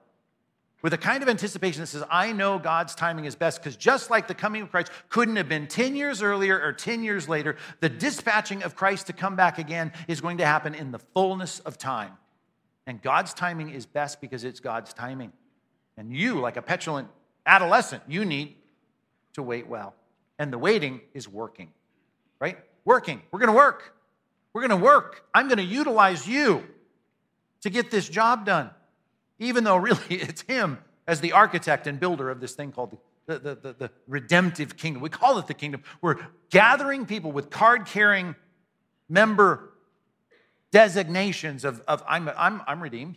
with a kind of anticipation that says, I know God's timing is best, because just like the coming of Christ couldn't have been 10 years earlier or 10 years later, the dispatching of Christ to come back again is going to happen in the fullness of time. And God's timing is best because it's God's timing. And you, like a petulant adolescent, you need to wait well. And the waiting is working, right? Working. We're going to work. We're going to work. I'm going to utilize you to get this job done even though really it's Him as the architect and builder of this thing called the, the, the, the redemptive kingdom. We call it the kingdom. We're gathering people with card carrying member designations of, of I'm, I'm, I'm redeemed.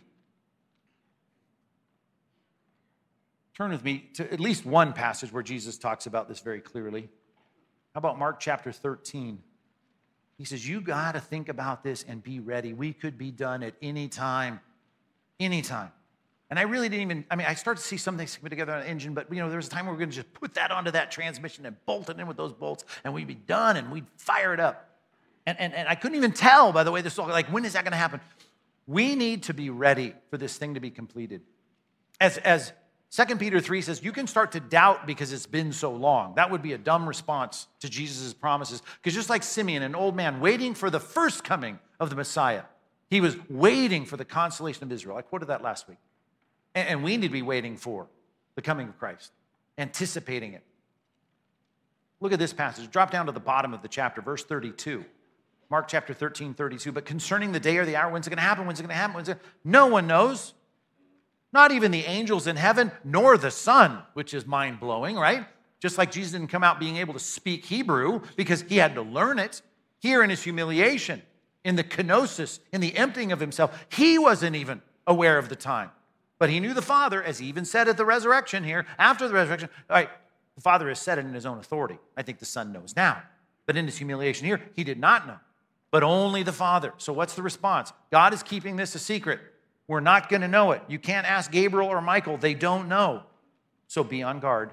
Turn with me to at least one passage where Jesus talks about this very clearly. How about Mark chapter 13? He says, You got to think about this and be ready. We could be done at any time. Anytime. And I really didn't even, I mean, I started to see some things come together on an engine, but you know, there was a time where we were to just put that onto that transmission and bolt it in with those bolts, and we'd be done and we'd fire it up. And, and, and I couldn't even tell, by the way, this all, like, when is that going to happen? We need to be ready for this thing to be completed. As, as 2 Peter 3 says, you can start to doubt because it's been so long. That would be a dumb response to Jesus' promises. Because just like Simeon, an old man waiting for the first coming of the Messiah, he was waiting for the consolation of Israel. I quoted that last week. And, we need to be waiting for the coming of Christ, anticipating it. Look at this passage. Drop down to the bottom of the chapter, verse 32. Mark chapter 13, 32. But concerning the day or the hour, when's it going to happen? When's it going to happen? When's it... No one knows. Not even the angels in heaven, nor the Son, which is mind blowing, right? Just like Jesus didn't come out being able to speak Hebrew because he had to learn it. Here in his humiliation, in the kenosis, in the emptying of himself, he wasn't even aware of the time. But he knew the Father, as he even said at the resurrection here, after the resurrection. All right, the Father has said it in his own authority. I think the Son knows now. But in his humiliation here, he did not know but only the Father. So, what's the response? God is keeping this a secret. We're not going to know it. You can't ask Gabriel or Michael, they don't know. So, be on guard.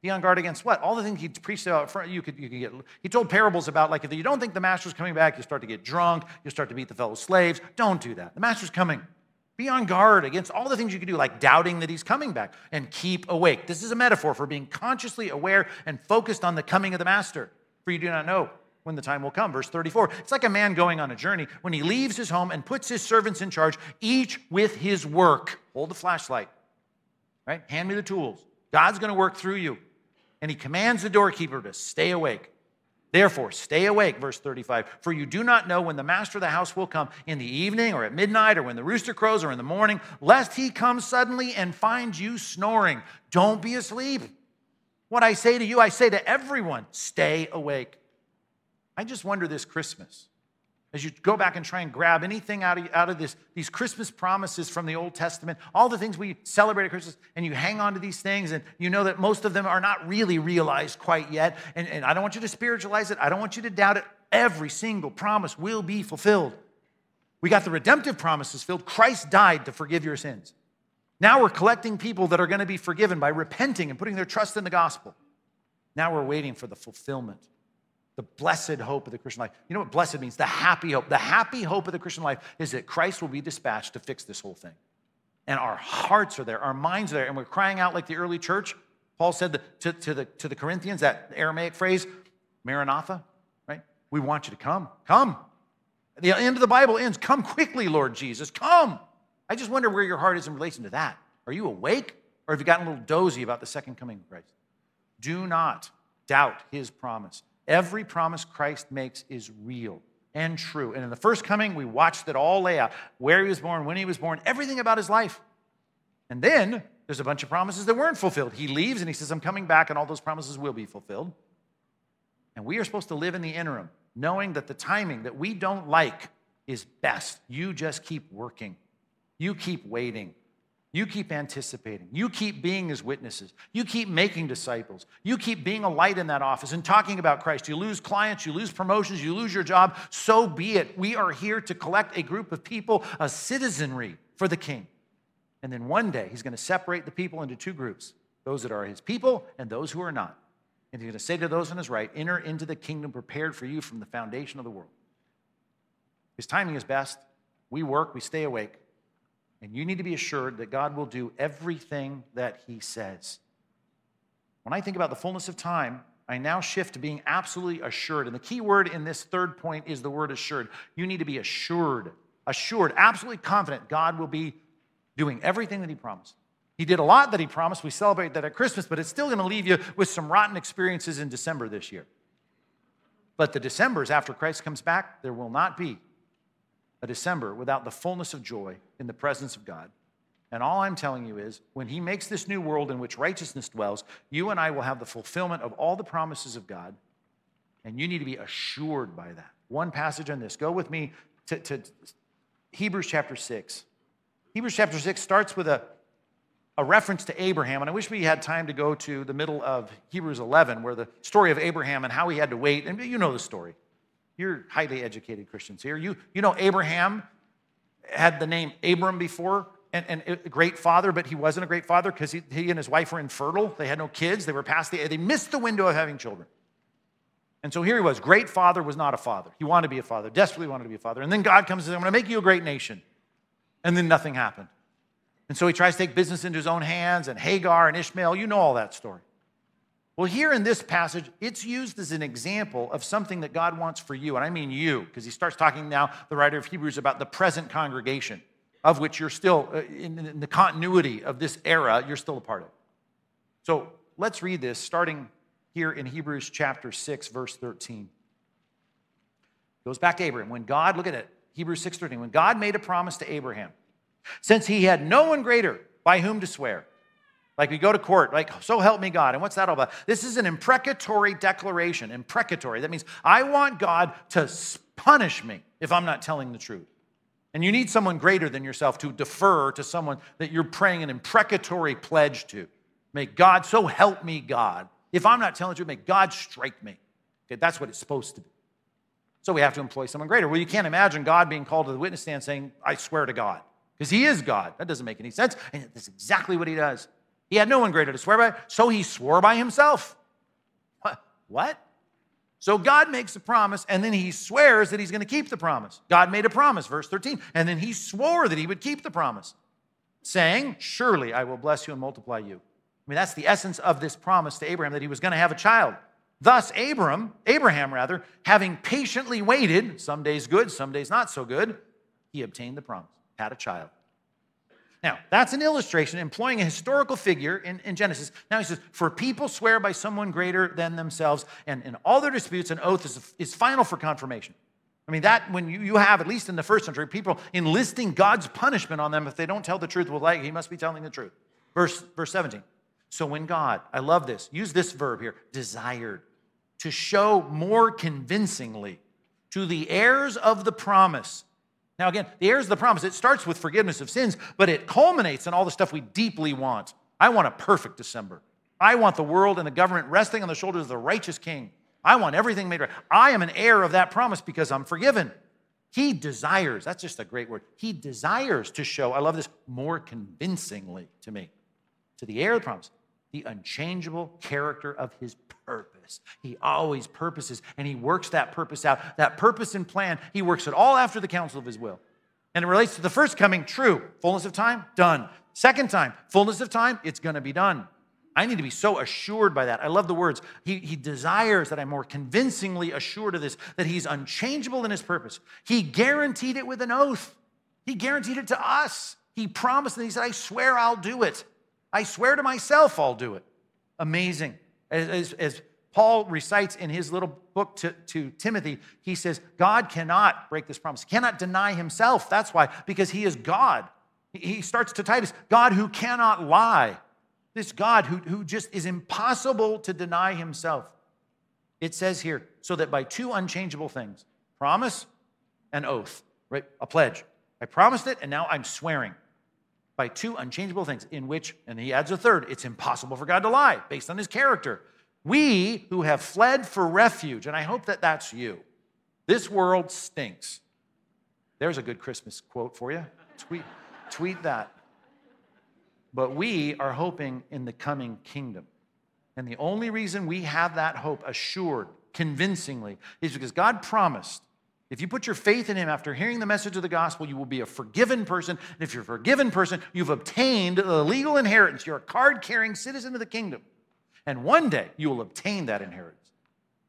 Be on guard against what? All the things he preached about, you could, you could get. He told parables about, like, if you don't think the master's coming back, you start to get drunk, you start to beat the fellow slaves. Don't do that. The master's coming. Be on guard against all the things you can do, like doubting that he's coming back, and keep awake. This is a metaphor for being consciously aware and focused on the coming of the master, for you do not know when the time will come. Verse 34 it's like a man going on a journey when he leaves his home and puts his servants in charge, each with his work. Hold the flashlight, right? Hand me the tools. God's going to work through you. And he commands the doorkeeper to stay awake. Therefore, stay awake, verse 35, for you do not know when the master of the house will come in the evening or at midnight or when the rooster crows or in the morning, lest he come suddenly and find you snoring. Don't be asleep. What I say to you, I say to everyone stay awake. I just wonder this Christmas, as you go back and try and grab anything out of, out of this, these Christmas promises from the Old Testament, all the things we celebrate at Christmas, and you hang on to these things, and you know that most of them are not really realized quite yet. And, and I don't want you to spiritualize it, I don't want you to doubt it. Every single promise will be fulfilled. We got the redemptive promises filled. Christ died to forgive your sins. Now we're collecting people that are going to be forgiven by repenting and putting their trust in the gospel. Now we're waiting for the fulfillment the blessed hope of the Christian life. You know what blessed means? The happy hope. The happy hope of the Christian life is that Christ will be dispatched to fix this whole thing. And our hearts are there, our minds are there, and we're crying out like the early church. Paul said to, to, the, to the Corinthians, that Aramaic phrase, Maranatha, right? We want you to come. Come. The end of the Bible ends, come quickly, Lord Jesus, come. I just wonder where your heart is in relation to that. Are you awake, or have you gotten a little dozy about the second coming of Christ? Do not doubt his promise. Every promise Christ makes is real and true. And in the first coming, we watched it all lay out where he was born, when he was born, everything about his life. And then there's a bunch of promises that weren't fulfilled. He leaves and he says, I'm coming back, and all those promises will be fulfilled. And we are supposed to live in the interim, knowing that the timing that we don't like is best. You just keep working, you keep waiting. You keep anticipating. You keep being his witnesses. You keep making disciples. You keep being a light in that office and talking about Christ. You lose clients, you lose promotions, you lose your job. So be it. We are here to collect a group of people, a citizenry for the king. And then one day, he's going to separate the people into two groups those that are his people and those who are not. And he's going to say to those on his right, Enter into the kingdom prepared for you from the foundation of the world. His timing is best. We work, we stay awake. And you need to be assured that God will do everything that He says. When I think about the fullness of time, I now shift to being absolutely assured. And the key word in this third point is the word assured. You need to be assured, assured, absolutely confident God will be doing everything that He promised. He did a lot that He promised. We celebrate that at Christmas, but it's still going to leave you with some rotten experiences in December this year. But the Decembers after Christ comes back, there will not be a December without the fullness of joy in the presence of God. And all I'm telling you is when he makes this new world in which righteousness dwells, you and I will have the fulfillment of all the promises of God. And you need to be assured by that. One passage on this. Go with me to, to Hebrews chapter 6. Hebrews chapter 6 starts with a, a reference to Abraham. And I wish we had time to go to the middle of Hebrews 11, where the story of Abraham and how he had to wait. And you know the story. You're highly educated Christians here. You, you know Abraham had the name Abram before and, and, a great father, but he wasn't a great father because he, he, and his wife were infertile. They had no kids. They were past the, they missed the window of having children. And so here he was. Great father was not a father. He wanted to be a father, desperately wanted to be a father. And then God comes and says, I'm going to make you a great nation. And then nothing happened. And so he tries to take business into his own hands, and Hagar and Ishmael, you know all that story. Well, here in this passage, it's used as an example of something that God wants for you. And I mean you, because he starts talking now, the writer of Hebrews, about the present congregation of which you're still, uh, in the continuity of this era, you're still a part of. So let's read this starting here in Hebrews chapter 6, verse 13. Goes back to Abraham. When God, look at it, Hebrews 6 13, when God made a promise to Abraham, since he had no one greater by whom to swear, like we go to court, like, so help me God. And what's that all about? This is an imprecatory declaration. Imprecatory. That means I want God to punish me if I'm not telling the truth. And you need someone greater than yourself to defer to someone that you're praying an imprecatory pledge to. May God, so help me, God. If I'm not telling the truth, may God strike me. Okay, that's what it's supposed to be. So we have to employ someone greater. Well, you can't imagine God being called to the witness stand saying, I swear to God. Because he is God. That doesn't make any sense. And that's exactly what he does. He had no one greater to swear by, so he swore by himself. What? So God makes a promise, and then he swears that he's going to keep the promise. God made a promise, verse 13, and then he swore that he would keep the promise, saying, Surely I will bless you and multiply you. I mean, that's the essence of this promise to Abraham that he was going to have a child. Thus, Abram, Abraham rather, having patiently waited, some days good, some days not so good, he obtained the promise, had a child. Now, that's an illustration employing a historical figure in, in, Genesis. Now he says, For people swear by someone greater than themselves, and in all their disputes, an oath is, is final for confirmation. I mean, that when you, you have, at least in the first century, people enlisting God's punishment on them if they don't tell the truth, well, like, he must be telling the truth. Verse, verse 17. So when God, I love this, use this verb here, desired to show more convincingly to the heirs of the promise now, again, the heirs of the promise, it starts with forgiveness of sins, but it culminates in all the stuff we deeply want. I want a perfect December. I want the world and the government resting on the shoulders of the righteous king. I want everything made right. I am an heir of that promise because I'm forgiven. He desires, that's just a great word. He desires to show, I love this, more convincingly to me, to the heir of the promise, the unchangeable character of his purpose. He always purposes and he works that purpose out. That purpose and plan, he works it all after the counsel of his will. And it relates to the first coming, true. Fullness of time, done. Second time, fullness of time, it's going to be done. I need to be so assured by that. I love the words. He, he desires that I'm more convincingly assured of this, that he's unchangeable in his purpose. He guaranteed it with an oath. He guaranteed it to us. He promised and he said, I swear I'll do it. I swear to myself I'll do it. Amazing. As, as, as, Paul recites in his little book to, to Timothy, he says, God cannot break this promise, he cannot deny himself. That's why, because he is God. He starts to Titus, God who cannot lie. This God who, who just is impossible to deny himself. It says here, so that by two unchangeable things, promise and oath, right? A pledge. I promised it, and now I'm swearing by two unchangeable things, in which, and he adds a third, it's impossible for God to lie based on his character. We who have fled for refuge, and I hope that that's you. This world stinks. There's a good Christmas quote for you. Tweet, tweet that. But we are hoping in the coming kingdom. And the only reason we have that hope assured convincingly is because God promised if you put your faith in him after hearing the message of the gospel, you will be a forgiven person. And if you're a forgiven person, you've obtained the legal inheritance. You're a card carrying citizen of the kingdom. And one day you will obtain that inheritance.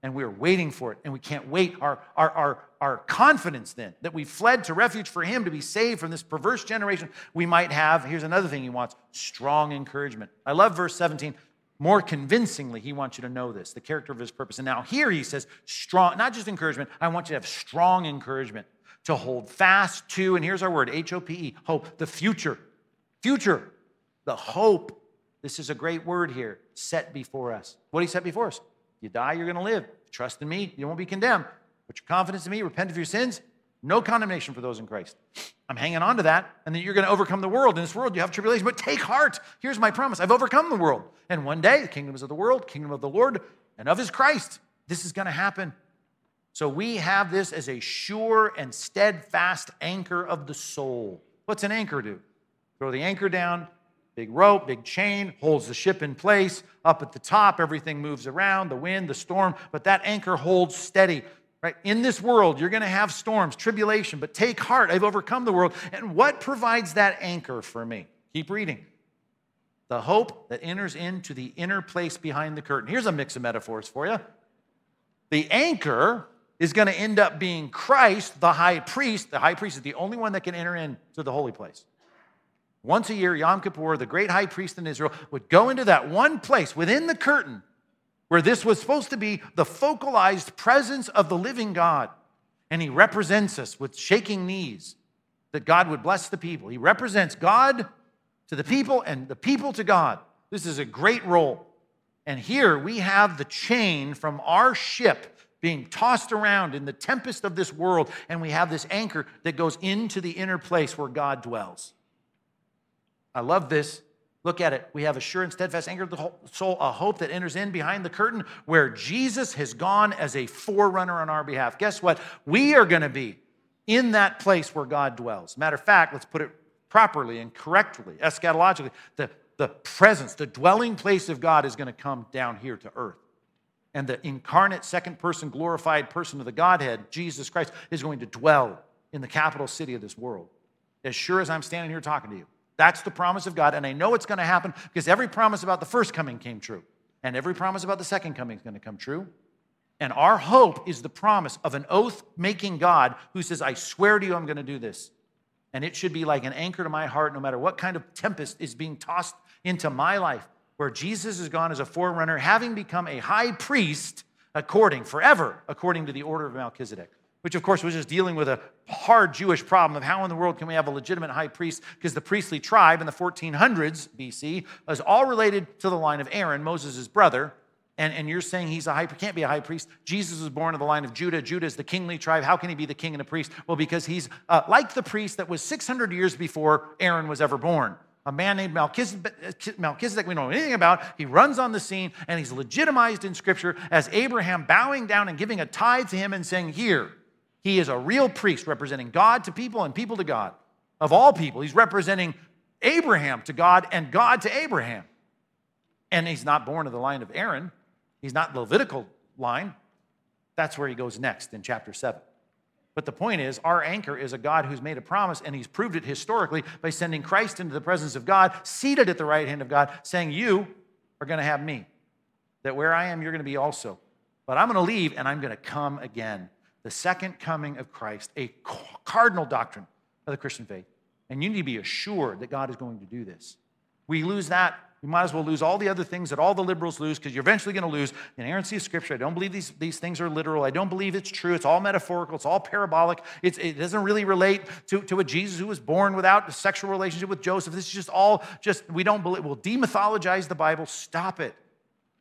And we're waiting for it. And we can't wait. Our, our, our, our confidence then that we fled to refuge for him to be saved from this perverse generation we might have. Here's another thing he wants strong encouragement. I love verse 17 more convincingly, he wants you to know this, the character of his purpose. And now here he says, strong, not just encouragement, I want you to have strong encouragement to hold fast to, and here's our word, H O P E, hope, the future. Future, the hope. This is a great word here, set before us. What he set before us? You die, you're going to live. Trust in me, you won't be condemned. Put your confidence in me, repent of your sins. No condemnation for those in Christ. I'm hanging on to that, and then you're going to overcome the world. In this world, you have tribulation, but take heart. Here's my promise I've overcome the world. And one day, the kingdoms of the world, kingdom of the Lord, and of his Christ, this is going to happen. So we have this as a sure and steadfast anchor of the soul. What's an anchor do? Throw the anchor down, big rope, big chain, holds the ship in place. Up at the top, everything moves around, the wind, the storm, but that anchor holds steady. Right? In this world, you're going to have storms, tribulation, but take heart, I've overcome the world. And what provides that anchor for me? Keep reading. The hope that enters into the inner place behind the curtain. Here's a mix of metaphors for you. The anchor is going to end up being Christ, the high priest. The high priest is the only one that can enter into the holy place. Once a year, Yom Kippur, the great high priest in Israel, would go into that one place within the curtain where this was supposed to be the focalized presence of the living God. And he represents us with shaking knees that God would bless the people. He represents God to the people and the people to God. This is a great role. And here we have the chain from our ship being tossed around in the tempest of this world, and we have this anchor that goes into the inner place where God dwells. I love this. Look at it. We have a sure and steadfast anchor of the soul, a hope that enters in behind the curtain where Jesus has gone as a forerunner on our behalf. Guess what? We are going to be in that place where God dwells. Matter of fact, let's put it properly and correctly, eschatologically. The, the presence, the dwelling place of God is going to come down here to earth. And the incarnate, second person, glorified person of the Godhead, Jesus Christ, is going to dwell in the capital city of this world. As sure as I'm standing here talking to you. That's the promise of God. And I know it's going to happen because every promise about the first coming came true. And every promise about the second coming is going to come true. And our hope is the promise of an oath making God who says, I swear to you, I'm going to do this. And it should be like an anchor to my heart, no matter what kind of tempest is being tossed into my life, where Jesus has gone as a forerunner, having become a high priest according, forever, according to the order of Melchizedek which of course was just dealing with a hard Jewish problem of how in the world can we have a legitimate high priest? Because the priestly tribe in the 1400s BC was all related to the line of Aaron, Moses' brother. And, and you're saying he's a high can't be a high priest. Jesus was born of the line of Judah. Judah is the kingly tribe. How can he be the king and a priest? Well, because he's uh, like the priest that was 600 years before Aaron was ever born a man named Melchizedek, Melchizedek, we don't know anything about. He runs on the scene and he's legitimized in Scripture as Abraham bowing down and giving a tithe to him and saying, Here, he is a real priest representing God to people and people to God. Of all people, he's representing Abraham to God and God to Abraham. And he's not born of the line of Aaron, he's not Levitical line. That's where he goes next in chapter 7. But the point is, our anchor is a God who's made a promise, and he's proved it historically by sending Christ into the presence of God, seated at the right hand of God, saying, You are going to have me. That where I am, you're going to be also. But I'm going to leave, and I'm going to come again the second coming of Christ, a cardinal doctrine of the Christian faith. And you need to be assured that God is going to do this. We lose that, you might as well lose all the other things that all the liberals lose because you're eventually going to lose the inerrancy of Scripture. I don't believe these, these things are literal. I don't believe it's true. It's all metaphorical. It's all parabolic. It's, it doesn't really relate to, to a Jesus who was born without a sexual relationship with Joseph. This is just all just, we don't believe. We'll demythologize the Bible. Stop it.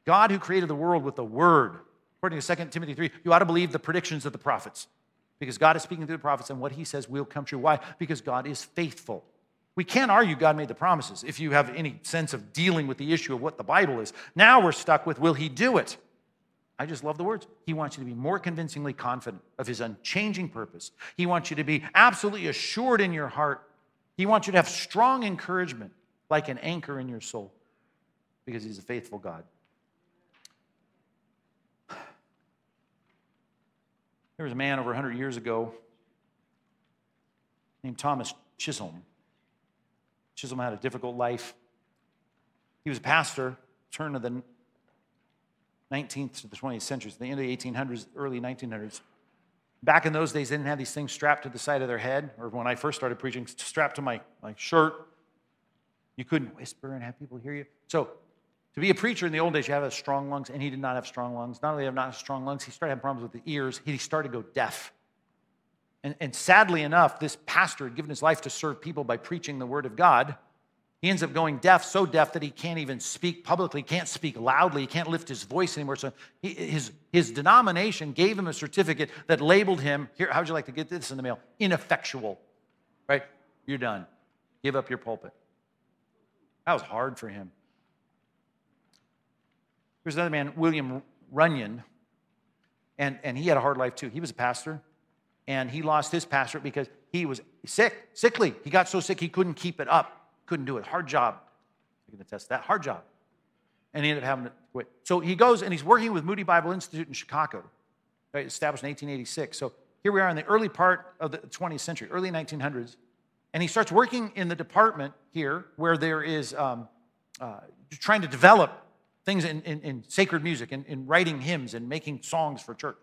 God who created the world with the Word According to 2 Timothy 3, you ought to believe the predictions of the prophets because God is speaking through the prophets and what he says will come true. Why? Because God is faithful. We can't argue God made the promises if you have any sense of dealing with the issue of what the Bible is. Now we're stuck with will he do it? I just love the words. He wants you to be more convincingly confident of his unchanging purpose. He wants you to be absolutely assured in your heart. He wants you to have strong encouragement like an anchor in your soul because he's a faithful God. There was a man over 100 years ago named Thomas Chisholm. Chisholm had a difficult life. He was a pastor, turn of the 19th to the 20th centuries, the end of the 1800s, early 1900s. Back in those days, they didn't have these things strapped to the side of their head, or when I first started preaching, strapped to my, my shirt. You couldn't whisper and have people hear you. So to be a preacher in the old days, you have to have strong lungs, and he did not have strong lungs. Not only did have not have strong lungs, he started having problems with the ears. He started to go deaf. And, and sadly enough, this pastor had given his life to serve people by preaching the word of God. He ends up going deaf, so deaf that he can't even speak publicly, can't speak loudly, he can't lift his voice anymore. So he, his, his denomination gave him a certificate that labeled him, here, how would you like to get this in the mail? Ineffectual, right? You're done. Give up your pulpit. That was hard for him. There's another man, William Runyan, and, and he had a hard life too. He was a pastor, and he lost his pastorate because he was sick, sickly. He got so sick he couldn't keep it up couldn't do it. Hard job. I can attest that. Hard job. And he ended up having to quit. So he goes and he's working with Moody Bible Institute in Chicago, right, established in 1886. So here we are in the early part of the 20th century, early 1900s. And he starts working in the department here where there is um, uh, trying to develop things in, in, in sacred music and in, in, writing hymns and making songs for church.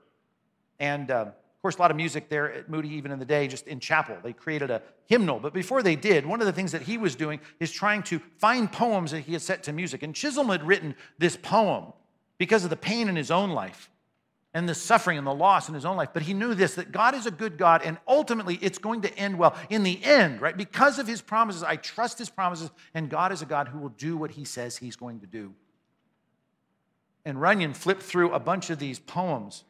And uh, course, a lot of music there at Moody, even in the day, just in chapel. They created a hymnal. But before they did, one of the things that he was doing is trying to find poems that he had set to music. And Chisholm had written this poem because of the pain in his own life and the suffering and the loss in his own life. But he knew this that God is a good God, and ultimately it's going to end well. In the end, right? Because of his promises, I trust his promises, and God is a God who will do what he says he's going to do. And Runyan flipped through a bunch of these poems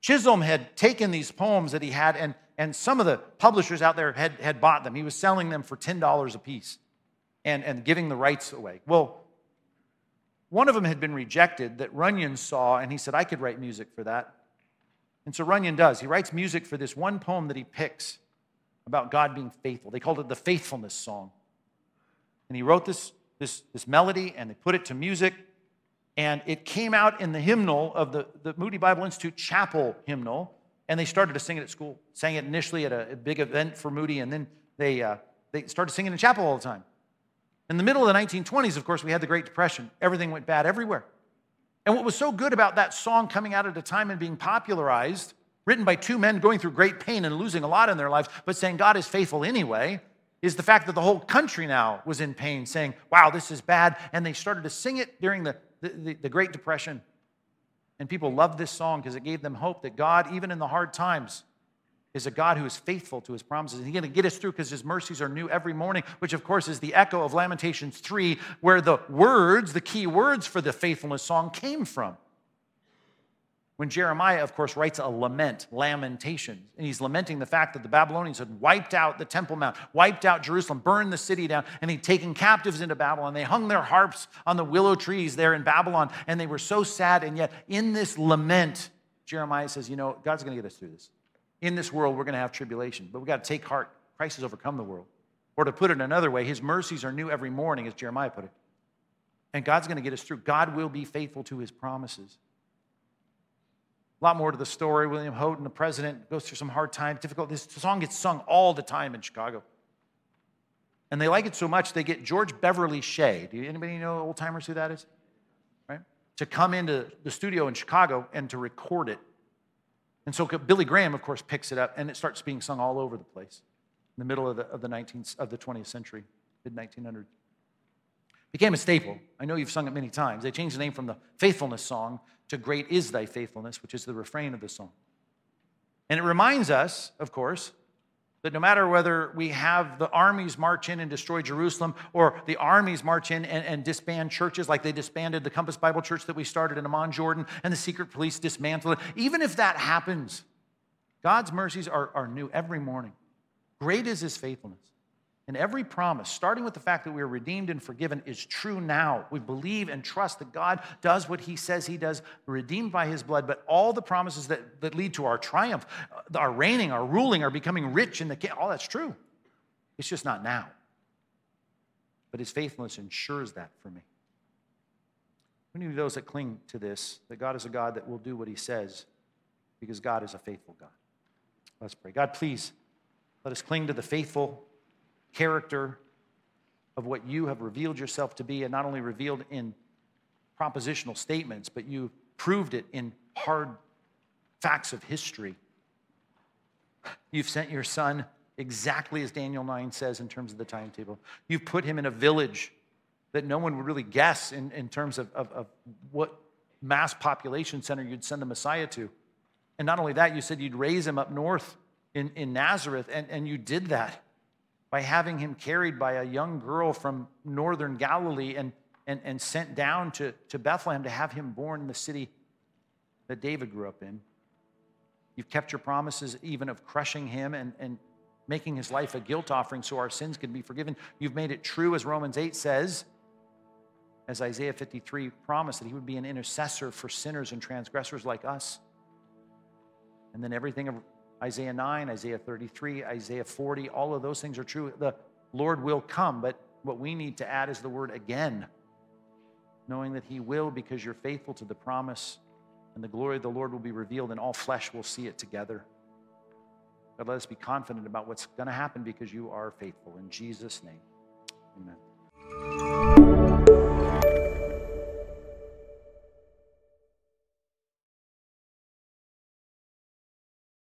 Chisholm had taken these poems that he had, and, and some of the publishers out there had, had bought them. He was selling them for $10 a piece and, and giving the rights away. Well, one of them had been rejected that Runyan saw, and he said, I could write music for that. And so Runyan does. He writes music for this one poem that he picks about God being faithful. They called it the Faithfulness Song. And he wrote this, this, this melody and they put it to music. And it came out in the hymnal of the, the Moody Bible Institute chapel hymnal. And they started to sing it at school. Sang it initially at a, a big event for Moody, and then they, uh, they started singing in chapel all the time. In the middle of the 1920s, of course, we had the Great Depression. Everything went bad everywhere. And what was so good about that song coming out at a time and being popularized, written by two men going through great pain and losing a lot in their lives, but saying God is faithful anyway, is the fact that the whole country now was in pain, saying, wow, this is bad. And they started to sing it during the the, the, the Great Depression. And people loved this song because it gave them hope that God, even in the hard times, is a God who is faithful to his promises. And he's going to get us through because his mercies are new every morning, which, of course, is the echo of Lamentations 3, where the words, the key words for the faithfulness song came from. When Jeremiah, of course, writes a lament, lamentation, and he's lamenting the fact that the Babylonians had wiped out the Temple Mount, wiped out Jerusalem, burned the city down, and he'd taken captives into Babylon. They hung their harps on the willow trees there in Babylon, and they were so sad. And yet, in this lament, Jeremiah says, You know, God's going to get us through this. In this world, we're going to have tribulation, but we've got to take heart. Christ has overcome the world. Or to put it another way, his mercies are new every morning, as Jeremiah put it. And God's going to get us through. God will be faithful to his promises. A lot more to the story. William Houghton, the president, goes through some hard times, difficult. This song gets sung all the time in Chicago. And they like it so much, they get George Beverly Shea. Do anybody know old timers who that is? Right? To come into the studio in Chicago and to record it. And so Billy Graham, of course, picks it up and it starts being sung all over the place in the middle of the, of the, 19th, of the 20th century, mid 1900s became a staple. I know you've sung it many times. They changed the name from the faithfulness song to Great is Thy Faithfulness, which is the refrain of the song. And it reminds us, of course, that no matter whether we have the armies march in and destroy Jerusalem or the armies march in and, and, disband churches like they disbanded the Compass Bible Church that we started in Amman, Jordan, and the secret police dismantle it, even if that happens, God's mercies are, are new every morning. Great is his faithfulness. And every promise, starting with the fact that we are redeemed and forgiven, is true now. We believe and trust that God does what he says he does, redeemed by his blood. But all the promises that, that lead to our triumph, uh, our reigning, our ruling, our becoming rich in the all that's true. It's just not now. But his faithfulness ensures that for me. We need those that cling to this, that God is a God that will do what he says, because God is a faithful God. Let's pray. God, please let us cling to the faithful character of what you have revealed yourself to be, and not only revealed in propositional statements, but you proved it in hard facts of history. You've sent your son exactly as Daniel 9 says in terms of the timetable. You've put him in a village that no one would really guess in, in terms of, of, of what mass population center you'd send the Messiah to. And not only that, you said you'd raise him up north in, in Nazareth, and, and you did that. By having him carried by a young girl from northern Galilee and, and, and sent down to, to Bethlehem to have him born in the city that David grew up in. You've kept your promises even of crushing him and, and making his life a guilt offering so our sins can be forgiven. You've made it true, as Romans 8 says, as Isaiah 53 promised, that he would be an intercessor for sinners and transgressors like us. And then everything Isaiah 9, Isaiah 33, Isaiah 40, all of those things are true. The Lord will come, but what we need to add is the word again, knowing that he will because you're faithful to the promise, and the glory of the Lord will be revealed, and all flesh will see it together. But let us be confident about what's going to happen because you are faithful. In Jesus' name, amen.